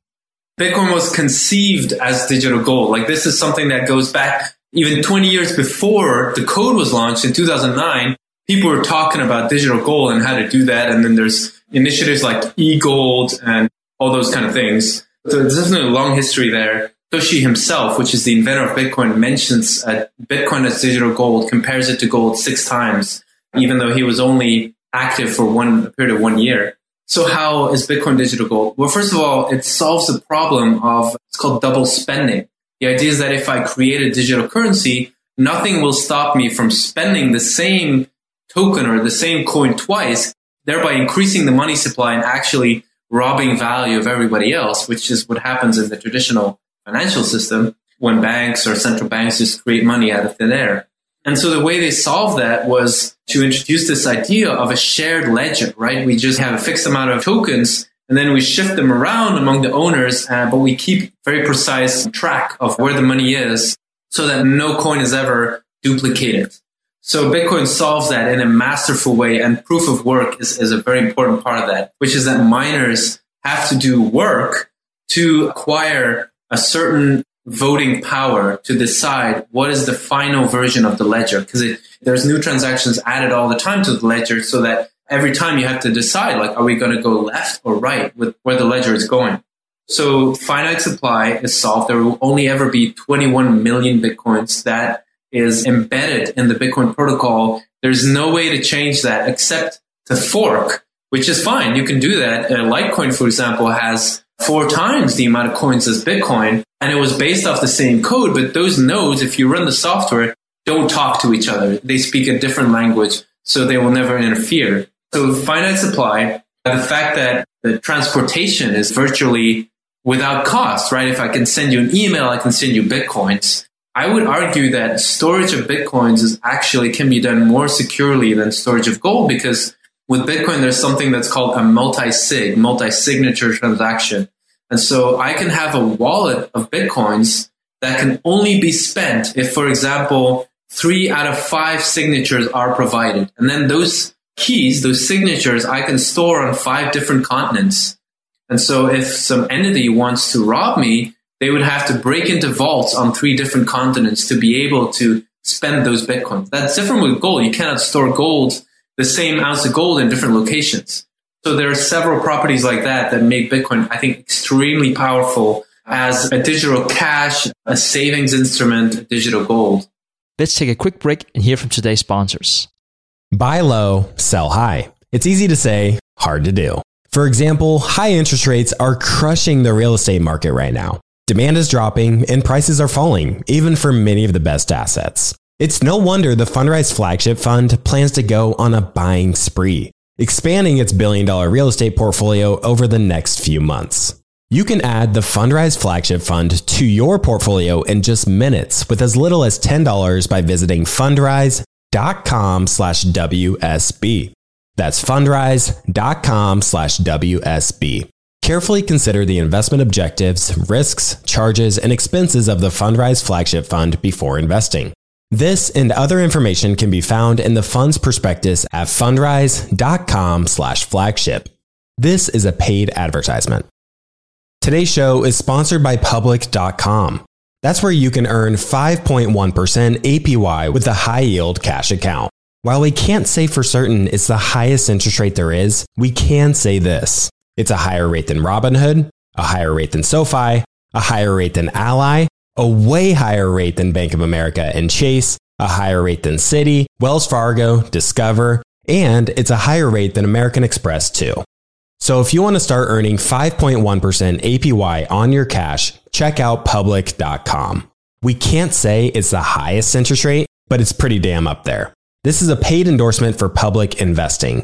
Bitcoin was conceived as digital gold. Like this is something that goes back even 20 years before the code was launched in 2009. People were talking about digital gold and how to do that. And then there's initiatives like e-gold and all those kind of things. So there's definitely a long history there. Satoshi himself, which is the inventor of Bitcoin, mentions uh, Bitcoin as digital gold, compares it to gold six times, even though he was only active for one period of one year. So how is Bitcoin digital gold? Well, first of all, it solves the problem of it's called double spending. The idea is that if I create a digital currency, nothing will stop me from spending the same token or the same coin twice, thereby increasing the money supply and actually robbing value of everybody else, which is what happens in the traditional financial system when banks or central banks just create money out of thin air. And so the way they solved that was to introduce this idea of a shared ledger, right? We just have a fixed amount of tokens and then we shift them around among the owners, uh, but we keep very precise track of where the money is so that no coin is ever duplicated. So Bitcoin solves that in a masterful way and proof of work is, is a very important part of that, which is that miners have to do work to acquire a certain voting power to decide what is the final version of the ledger because there's new transactions added all the time to the ledger so that every time you have to decide like are we going to go left or right with where the ledger is going? So finite supply is solved. There will only ever be 21 million bitcoins that is embedded in the bitcoin protocol there's no way to change that except to fork which is fine you can do that uh, litecoin for example has four times the amount of coins as bitcoin and it was based off the same code but those nodes if you run the software don't talk to each other they speak a different language so they will never interfere so finite supply, the fact that the transportation is virtually without cost, right? If I can send you an email, I can send you bitcoins. I would argue that storage of bitcoins is actually can be done more securely than storage of gold because with Bitcoin, there's something that's called a multi-sig, multi-signature transaction. And so I can have a wallet of bitcoins that can only be spent if, for example, three out of five signatures are provided. And then those keys, those signatures, I can store on five different continents. And so if some entity wants to rob me, they would have to break into vaults on three different continents to be able to spend those bitcoins. That's different with gold. You cannot store gold, the same ounce of gold in different locations. So there are several properties like that that make Bitcoin, I think, extremely powerful as a digital cash, a savings instrument, digital gold. Let's take a quick break and hear from today's sponsors. Buy low, sell high. It's easy to say, hard to do. For example, high interest rates are crushing the real estate market right now. Demand is dropping and prices are falling, even for many of the best assets. It's no wonder the Fundrise flagship fund plans to go on a buying spree, expanding its billion dollar real estate portfolio over the next few months. You can add the Fundrise flagship fund to your portfolio in just minutes with as little as $10 by visiting fundrise fundrise.com slash WSB. That's fundrise.com slash WSB. Carefully consider the investment objectives, risks, charges, and expenses of the Fundrise flagship fund before investing. This and other information can be found in the fund's prospectus at fundrise.com slash flagship. This is a paid advertisement. Today's show is sponsored by public.com. That's where you can earn 5.1% APY with a high yield cash account. While we can't say for certain it's the highest interest rate there is, we can say this. It's a higher rate than Robinhood, a higher rate than SoFi, a higher rate than Ally, a way higher rate than Bank of America and Chase, a higher rate than Citi, Wells Fargo, Discover, and it's a higher rate than American Express too. So if you want to start earning 5.1% APY on your cash, check out public.com. We can't say it's the highest interest rate, but it's pretty damn up there. This is a paid endorsement for public investing.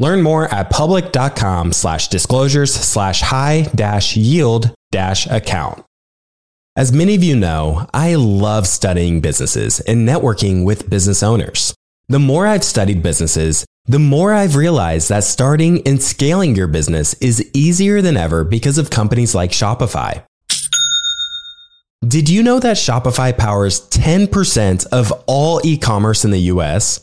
Learn more at public.com slash disclosures slash high dash yield dash account. As many of you know, I love studying businesses and networking with business owners. The more I've studied businesses, the more I've realized that starting and scaling your business is easier than ever because of companies like Shopify. Did you know that Shopify powers 10% of all e commerce in the US?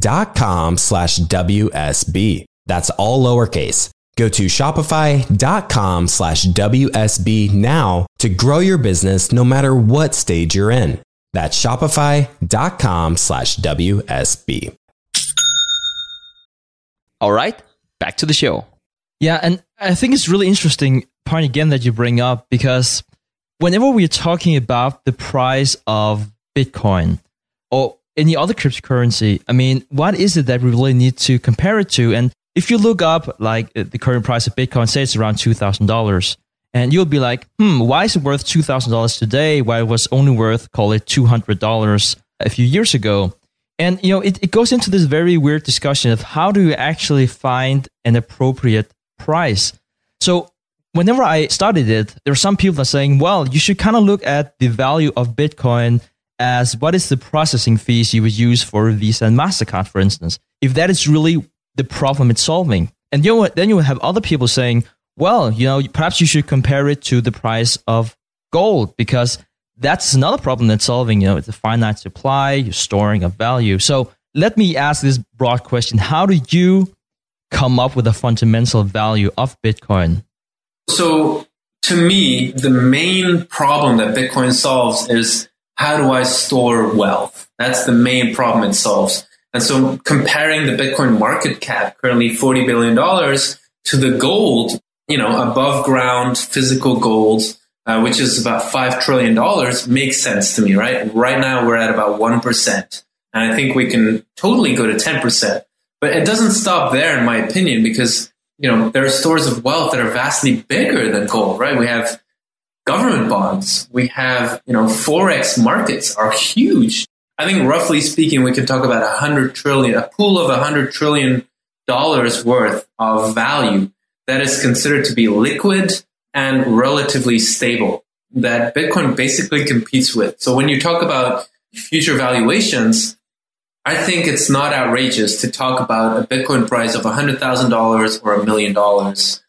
shopify.com slash WSB. That's all lowercase. Go to shopify.com slash WSB now to grow your business no matter what stage you're in. That's shopify.com slash WSB. All right, back to the show. Yeah, and I think it's really interesting point again that you bring up because whenever we're talking about the price of Bitcoin or any other cryptocurrency, I mean, what is it that we really need to compare it to? And if you look up like uh, the current price of Bitcoin, say it's around two thousand dollars, and you'll be like, hmm, why is it worth two thousand dollars today? Why it was only worth call it two hundred dollars a few years ago? And you know, it, it goes into this very weird discussion of how do you actually find an appropriate price. So whenever I studied it, there are some people that are saying, well, you should kind of look at the value of Bitcoin as what is the processing fees you would use for Visa and MasterCard, for instance. If that is really the problem it's solving. And you know, then you have other people saying, well, you know, perhaps you should compare it to the price of gold because that's another problem that's solving. You know, it's a finite supply, you're storing a value. So let me ask this broad question. How do you come up with a fundamental value of Bitcoin? So to me, the main problem that Bitcoin solves is how do I store wealth? That's the main problem it solves. And so comparing the Bitcoin market cap, currently $40 billion, to the gold, you know, above ground physical gold, uh, which is about $5 trillion, makes sense to me, right? Right now we're at about 1%. And I think we can totally go to 10%. But it doesn't stop there, in my opinion, because, you know, there are stores of wealth that are vastly bigger than gold, right? We have government bonds. We have, you know, Forex markets are huge. I think roughly speaking, we could talk about a hundred trillion, a pool of a hundred trillion dollars worth of value that is considered to be liquid and relatively stable that Bitcoin basically competes with. So when you talk about future valuations, I think it's not outrageous to talk about a Bitcoin price of $100,000 or a million dollars.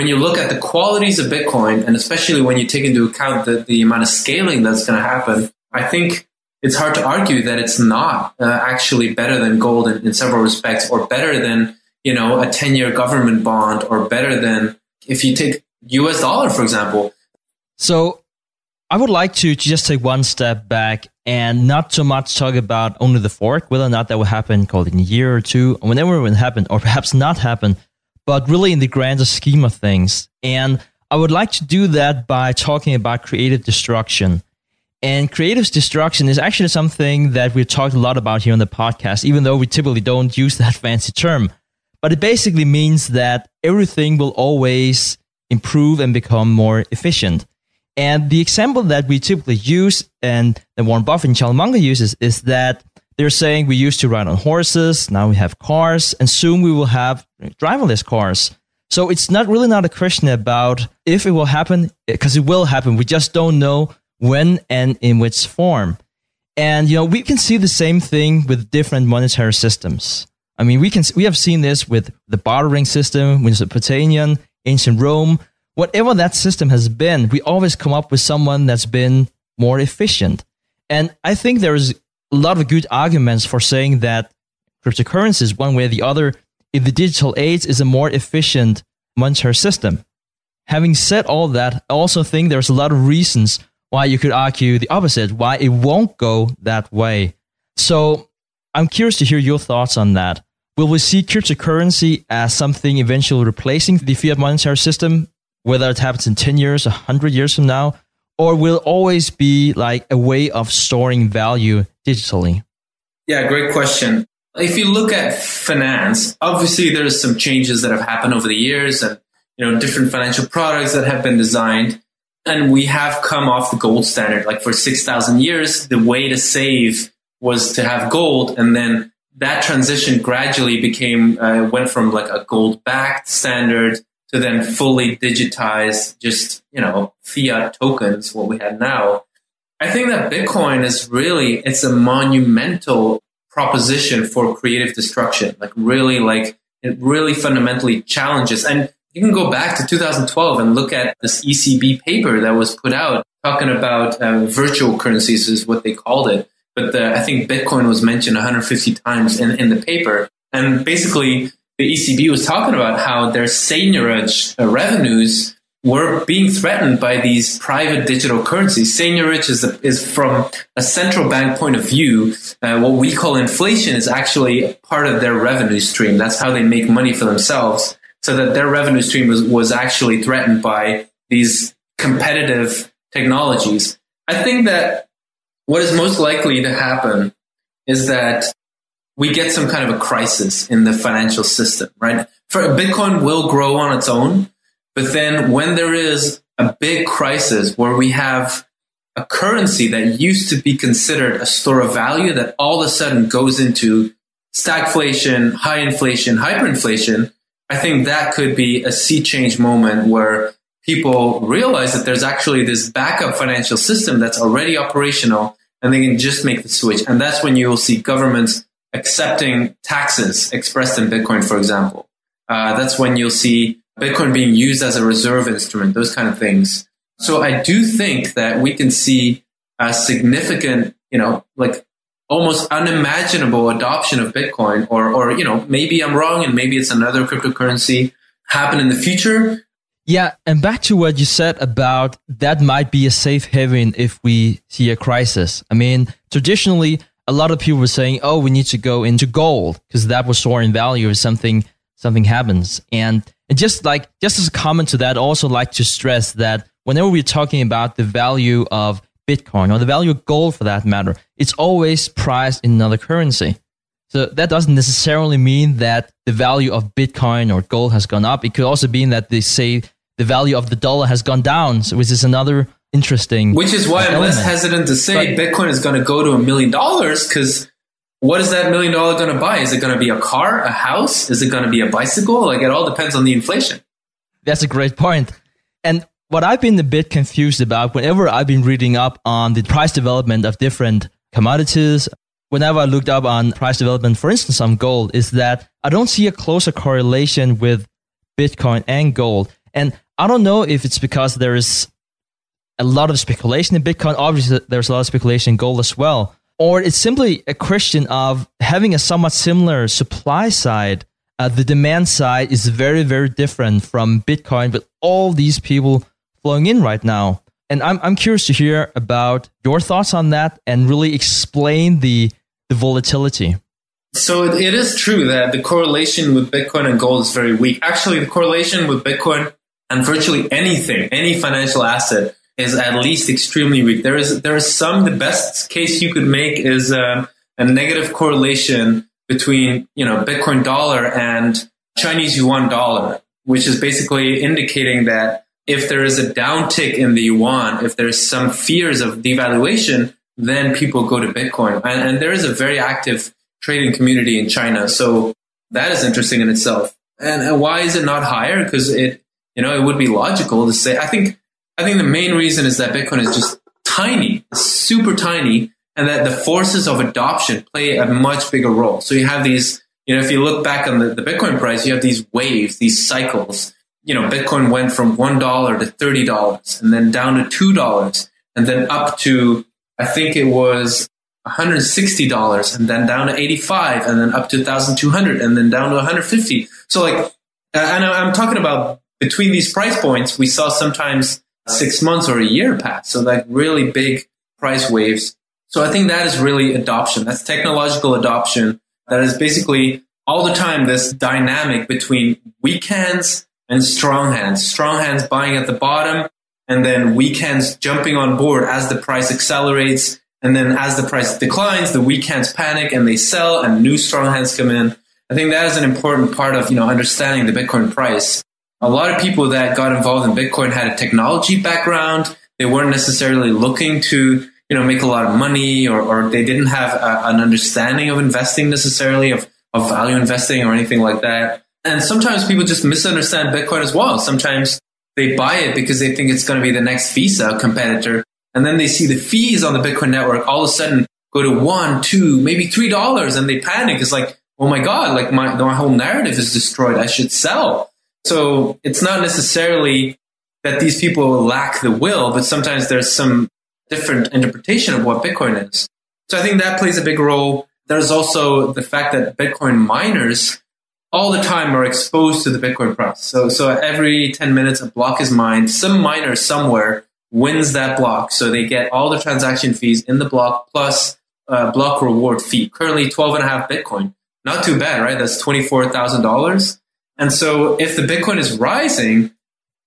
When you look at the qualities of Bitcoin, and especially when you take into account the, the amount of scaling that's going to happen, I think it's hard to argue that it's not uh, actually better than gold in, in, several respects or better than you know a 10 year government bond or better than if you take us dollar for example. So i would like to just take one step back and not so much talk about only the fork whether or not that will happen called in a year or two whenever it will happen or perhaps not happen but really in the grander scheme of things and i would like to do that by talking about creative destruction and creative destruction is actually something that we've talked a lot about here on the podcast, even though we typically don't use that fancy term. But it basically means that everything will always improve and become more efficient. And the example that we typically use and that Warren Buffett and Charlie Munger uses is that they're saying we used to ride on horses, now we have cars, and soon we will have driverless cars. So it's not really not a question about if it will happen, eh, because it will happen. We just don't know when and in which form. And you know, we can see the same thing with different monetary systems. I mean, we can we have seen this with the bartering system, Mesopotamian, ancient Rome, whatever that system has been. We always come up with someone that's been more efficient. And I think there is a lot of good arguments for saying that cryptocurrencies, one way or the other, in the digital age, is a more efficient monetary system. Having said all that, I also think there's a lot of reasons why you could argue the opposite, why it won't go that way. So I'm curious to hear your thoughts on that. Will we see cryptocurrency as something eventually replacing the fiat monetary system, whether it happens in 10 years, 100 years from now, or will always be like a way of storing value digitally? Yeah, great question. If you look at finance, obviously there's some changes that have happened over the years and you know different financial products that have been designed and we have come off the gold standard. Like for 6,000 years, the way to save was to have gold. And then that transition gradually became, uh, went from like a gold backed standard to then fully digitize just, you know, fiat tokens, what we have now. I think that Bitcoin is really, it's a monumental proposition for creative destruction. Like really, like it really fundamentally challenges. And you can go back to 2012 and look at this ECB paper that was put out talking about um, virtual currencies is what they called it. But the, I think Bitcoin was mentioned 150 times in, in the paper. And basically the ECB was talking about how their seigniorage uh, revenues were being threatened by these private digital currencies. Seigniorage is, a, is from a central bank point of view. Uh, what we call inflation is actually part of their revenue stream. That's how they make money for themselves. So that their revenue stream was, was actually threatened by these competitive technologies. I think that what is most likely to happen is that we get some kind of a crisis in the financial system, right? For Bitcoin will grow on its own, but then when there is a big crisis where we have a currency that used to be considered a store of value that all of a sudden goes into stagflation, high inflation, hyperinflation, I think that could be a sea change moment where people realize that there's actually this backup financial system that's already operational and they can just make the switch. And that's when you will see governments accepting taxes expressed in Bitcoin, for example. Uh, that's when you'll see Bitcoin being used as a reserve instrument, those kind of things. So I do think that we can see a significant, you know, like almost unimaginable adoption of Bitcoin or, or, you know, maybe I'm wrong and maybe it's another cryptocurrency happen in the future. Yeah, and back to what you said about that might be a safe haven if we see a crisis. I mean, traditionally, a lot of people were saying, "Oh, we need to go into gold because that will soar in value if something something happens." And and just like just as a comment to that, I also like to stress that whenever we're talking about the value of Bitcoin or the value of gold for that matter, it's always priced in another currency. So that doesn't necessarily mean that the value of Bitcoin or gold has gone up. It could also mean that they say the value of the dollar has gone down, which is another interesting. Which is why I'm less hesitant to say but, Bitcoin is going to go to a million dollars because what is that million dollar going to buy? Is it going to be a car, a house? Is it going to be a bicycle? Like it all depends on the inflation. That's a great point. And what I've been a bit confused about whenever I've been reading up on the price development of different commodities, whenever I looked up on price development, for instance, on gold, is that I don't see a closer correlation with Bitcoin and gold. And I don't know if it's because there is a lot of speculation in Bitcoin. Obviously, there's a lot of speculation in gold as well. Or it's simply a question of having a somewhat similar supply side. Uh, the demand side is very, very different from Bitcoin, but all these people flowing in right now. And I'm, I'm curious to hear about your thoughts on that and really explain the, the volatility. So it is true that the correlation with Bitcoin and gold is very weak. Actually, the correlation with Bitcoin and virtually anything, any financial asset is at least extremely weak. There is there is some. The best case you could make is um, a negative correlation between you know Bitcoin dollar and Chinese yuan dollar, which is basically indicating that if there is a downtick in the yuan, if there's some fears of devaluation, then people go to Bitcoin. And, and there is a very active trading community in China. So that is interesting in itself. And, and why is it not higher? Because it, you know, it would be logical to say, I think I think the main reason is that Bitcoin is just tiny, super tiny, and that the forces of adoption play a much bigger role. So you have these, you know, if you look back on the, the Bitcoin price, you have these waves, these cycles. You know, Bitcoin went from $1 to $30 and then down to $2 and then up to, I think it was $160 and then down to 85 and then up to 1200 and then down to 150. So like, and I'm talking about between these price points, we saw sometimes six months or a year pass. So like really big price waves. So I think that is really adoption. That's technological adoption. That is basically all the time this dynamic between weak hands and strong hands. Strong hands buying at the bottom and then weak hands jumping on board as the price accelerates. And then as the price declines, the weak hands panic and they sell and new strong hands come in. I think that is an important part of, you know, understanding the Bitcoin price a lot of people that got involved in Bitcoin had a technology background. They weren't necessarily looking to, you know, make a lot of money or, or they didn't have a, an understanding of investing necessarily of, of value investing or anything like that. And sometimes people just misunderstand Bitcoin as well. Sometimes they buy it because they think it's going to be the next Visa competitor. And then they see the fees on the Bitcoin network all of a sudden go to one, two, maybe three dollars and they panic. It's like, oh my God, like my, my whole narrative is destroyed. I should sell. So it's not necessarily that these people lack the will, but sometimes there's some different interpretation of what Bitcoin is. So I think that plays a big role. There's also the fact that Bitcoin miners all the time are exposed to the Bitcoin price. So, so every 10 minutes, a block is mined. Some miner somewhere wins that block. So they get all the transaction fees in the block plus uh, block reward fee. Currently 12 and a half Bitcoin. Not too bad, right? That's $24,000. And so if the Bitcoin is rising,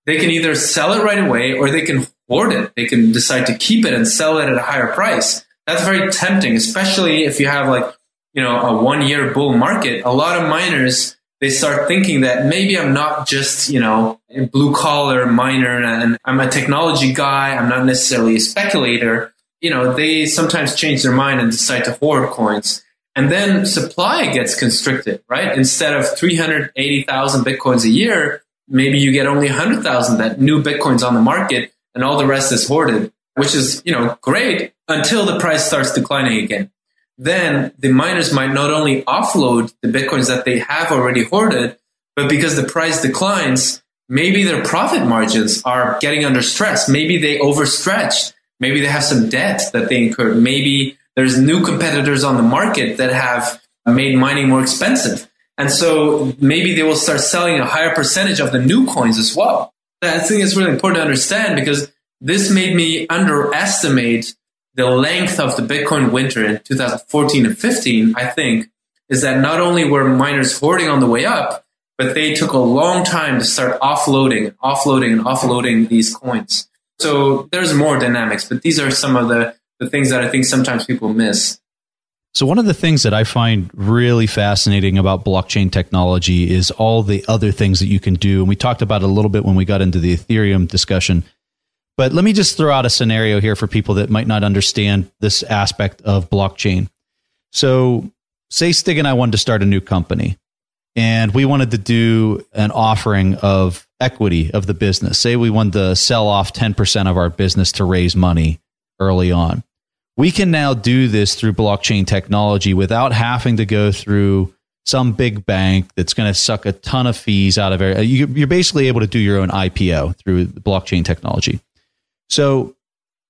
they can either sell it right away or they can hoard it. They can decide to keep it and sell it at a higher price. That's very tempting, especially if you have like, you know, a one year bull market. A lot of miners, they start thinking that maybe I'm not just, you know, a blue collar miner and I'm a technology guy. I'm not necessarily a speculator. You know, they sometimes change their mind and decide to hoard coins. And then supply gets constricted, right? Instead of 380,000 Bitcoins a year, maybe you get only 100,000 that new Bitcoins on the market and all the rest is hoarded, which is, you know, great until the price starts declining again. Then the miners might not only offload the Bitcoins that they have already hoarded, but because the price declines, maybe their profit margins are getting under stress. Maybe they overstretched. Maybe they have some debt that they incurred. Maybe there's new competitors on the market that have made mining more expensive. And so maybe they will start selling a higher percentage of the new coins as well. I think it's really important to understand because this made me underestimate the length of the Bitcoin winter in 2014 and 15, I think, is that not only were miners hoarding on the way up, but they took a long time to start offloading, offloading, and offloading these coins. So there's more dynamics, but these are some of the, the things that I think sometimes people miss. So, one of the things that I find really fascinating about blockchain technology is all the other things that you can do. And we talked about it a little bit when we got into the Ethereum discussion. But let me just throw out a scenario here for people that might not understand this aspect of blockchain. So, say Stig and I wanted to start a new company and we wanted to do an offering of equity of the business. Say we wanted to sell off 10% of our business to raise money early on we can now do this through blockchain technology without having to go through some big bank that's going to suck a ton of fees out of it. You're basically able to do your own IPO through blockchain technology. So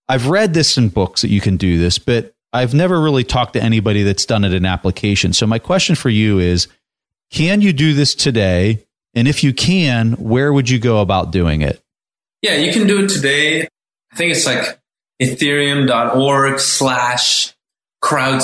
I've read this in books that you can do this, but I've never really talked to anybody that's done it in application. So my question for you is, can you do this today? And if you can, where would you go about doing it? Yeah, you can do it today. I think it's like ethereum.org slash crowd.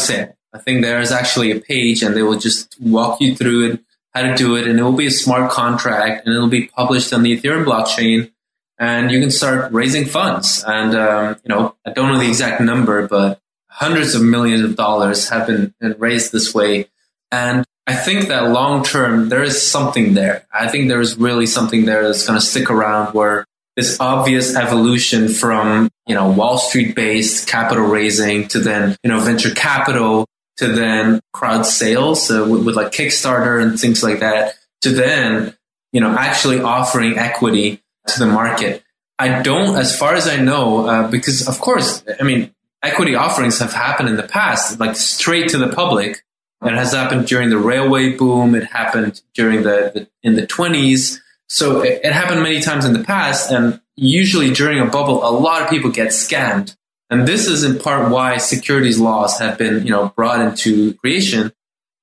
I think there is actually a page and they will just walk you through it, how to do it. And it will be a smart contract and it'll be published on the Ethereum blockchain and you can start raising funds. And, um, you know, I don't know the exact number, but hundreds of millions of dollars have been raised this way. And I think that long term, there is something there. I think there is really something there that's going to stick around where this obvious evolution from, you know, Wall Street based capital raising to then, you know, venture capital to then crowd sales uh, with, with like Kickstarter and things like that to then, you know, actually offering equity to the market. I don't, as far as I know, uh, because of course, I mean, equity offerings have happened in the past, like straight to the public. It has happened during the railway boom. It happened during the, the in the twenties. So it, it happened many times in the past, and usually during a bubble, a lot of people get scammed. And this is in part why securities laws have been, you know, brought into creation.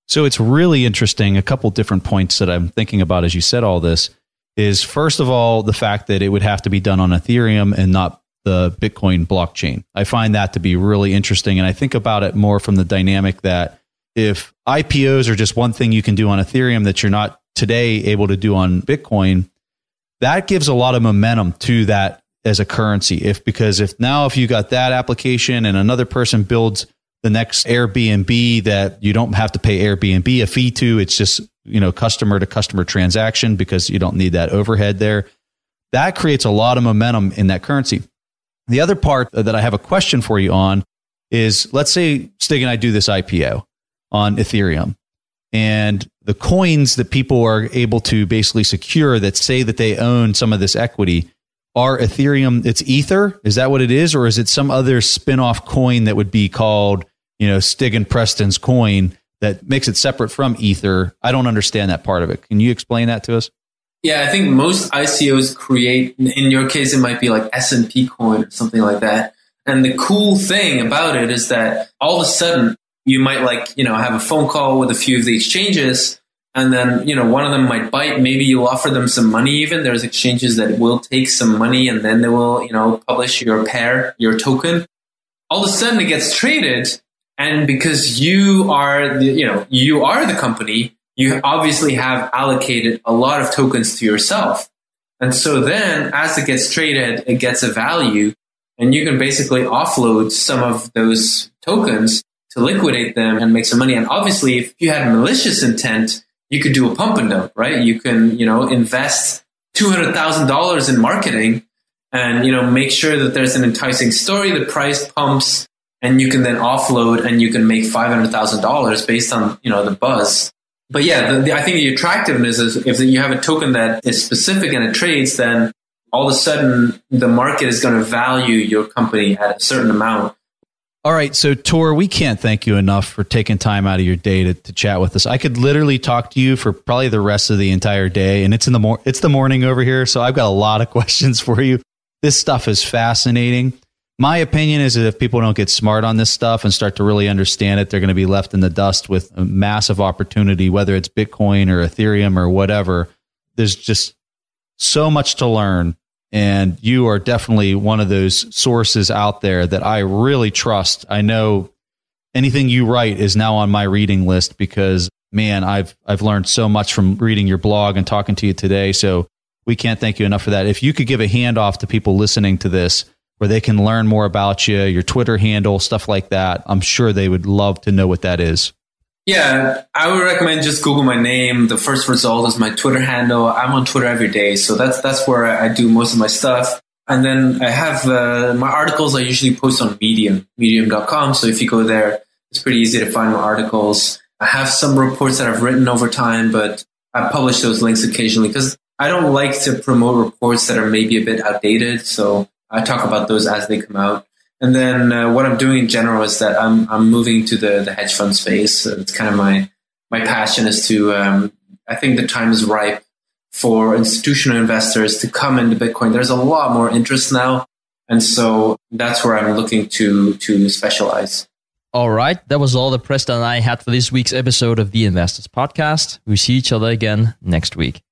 So it's really interesting. A couple different points that I'm thinking about as you said all this is first of all the fact that it would have to be done on Ethereum and not the Bitcoin blockchain. I find that to be really interesting, and I think about it more from the dynamic that if IPOs are just one thing you can do on Ethereum that you're not today able to do on Bitcoin, that gives a lot of momentum to that as a currency. If because if now if you got that application and another person builds the next Airbnb that you don't have to pay Airbnb a fee to, it's just you know customer to customer transaction because you don't need that overhead there. That creates a lot of momentum in that currency. The other part that I have a question for you on is let's say Stig and I do this IPO on Ethereum and the coins that people are able to basically secure that say that they own some of this equity are Ethereum. It's Ether. Is that what it is? Or is it some other spin off coin that would be called, you know, Stig and Preston's coin that makes it separate from Ether? I don't understand that part of it. Can you explain that to us? Yeah, I think most ICOs create, in your case, it might be like S&P coin or something like that. And the cool thing about it is that all of a sudden you might like, you know, have a phone call with a few of the exchanges and then you know one of them might bite. Maybe you'll offer them some money even. There's exchanges that will take some money and then they will you know publish your pair your token. All of a sudden it gets traded and because you are the, you know you are the company you obviously have allocated a lot of tokens to yourself. And so then as it gets traded it gets a value and you can basically offload some of those tokens to liquidate them and make some money and obviously if you had malicious intent you could do a pump and dump, right? You can, you know, invest $200,000 in marketing and, you know, make sure that there's an enticing story, the price pumps, and you can then offload and you can make $500,000 based on, you know, the buzz. But yeah, the, the, I think the attractiveness is if you have a token that is specific and it trades, then all of a sudden the market is going to value your company at a certain amount. All right, so Tuur, we can't thank you enough for taking time out of your day to, to chat with us. I could literally talk to you for probably the rest of the entire day, and it's in the mor- it's the morning over here, so I've got a lot of questions for you. This stuff is fascinating. My opinion is that if people don't get smart on this stuff and start to really understand it, they're going to be left in the dust with a massive opportunity, whether it's Bitcoin or Ethereum or whatever. There's just so much to learn and you are definitely one of those sources out there that I really trust. I know anything you write is now on my reading list because man, I've I've learned so much from reading your blog and talking to you today. So we can't thank you enough for that. If you could give a handoff to people listening to this where they can learn more about you, your Twitter handle, stuff like that, I'm sure they would love to know what that is. Yeah, I would recommend just Google my name. The first result is my Twitter handle. I'm on Twitter every day, so that's that's where I do most of my stuff. And then I have uh, my articles. I usually post on Medium, Medium.com. So if you go there, it's pretty easy to find my articles. I have some reports that I've written over time, but I publish those links occasionally because I don't like to promote reports that are maybe a bit outdated. So I talk about those as they come out. And then uh, what I'm doing in general is that I'm I'm moving to the the hedge fund space. So it's kind of my my passion is to um, I think the time is ripe for institutional investors to come into Bitcoin. There's a lot more interest now, and so that's where I'm looking to to specialize. All right, that was all the Preston and I had for this week's episode of the Investors Podcast. We see each other again next week.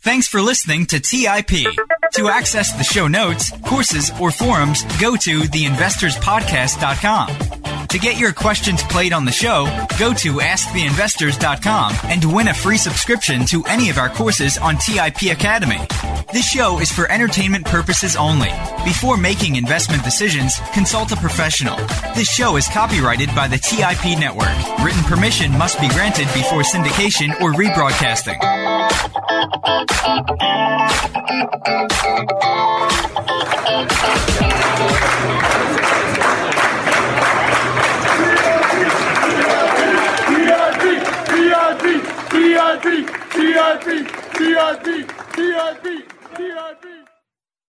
Thanks for listening to TIP. To access the show notes, courses, or forums, go to theinvestorspodcast.com. To get your questions played on the show, go to asktheinvestors.com and win a free subscription to any of our courses on TIP Academy. This show is for entertainment purposes only. Before making investment decisions, consult a professional. This show is copyrighted by the TIP network. Written permission must be granted before syndication or rebroadcasting. TIP, TIP, TIP, TIP, TIP, TIP.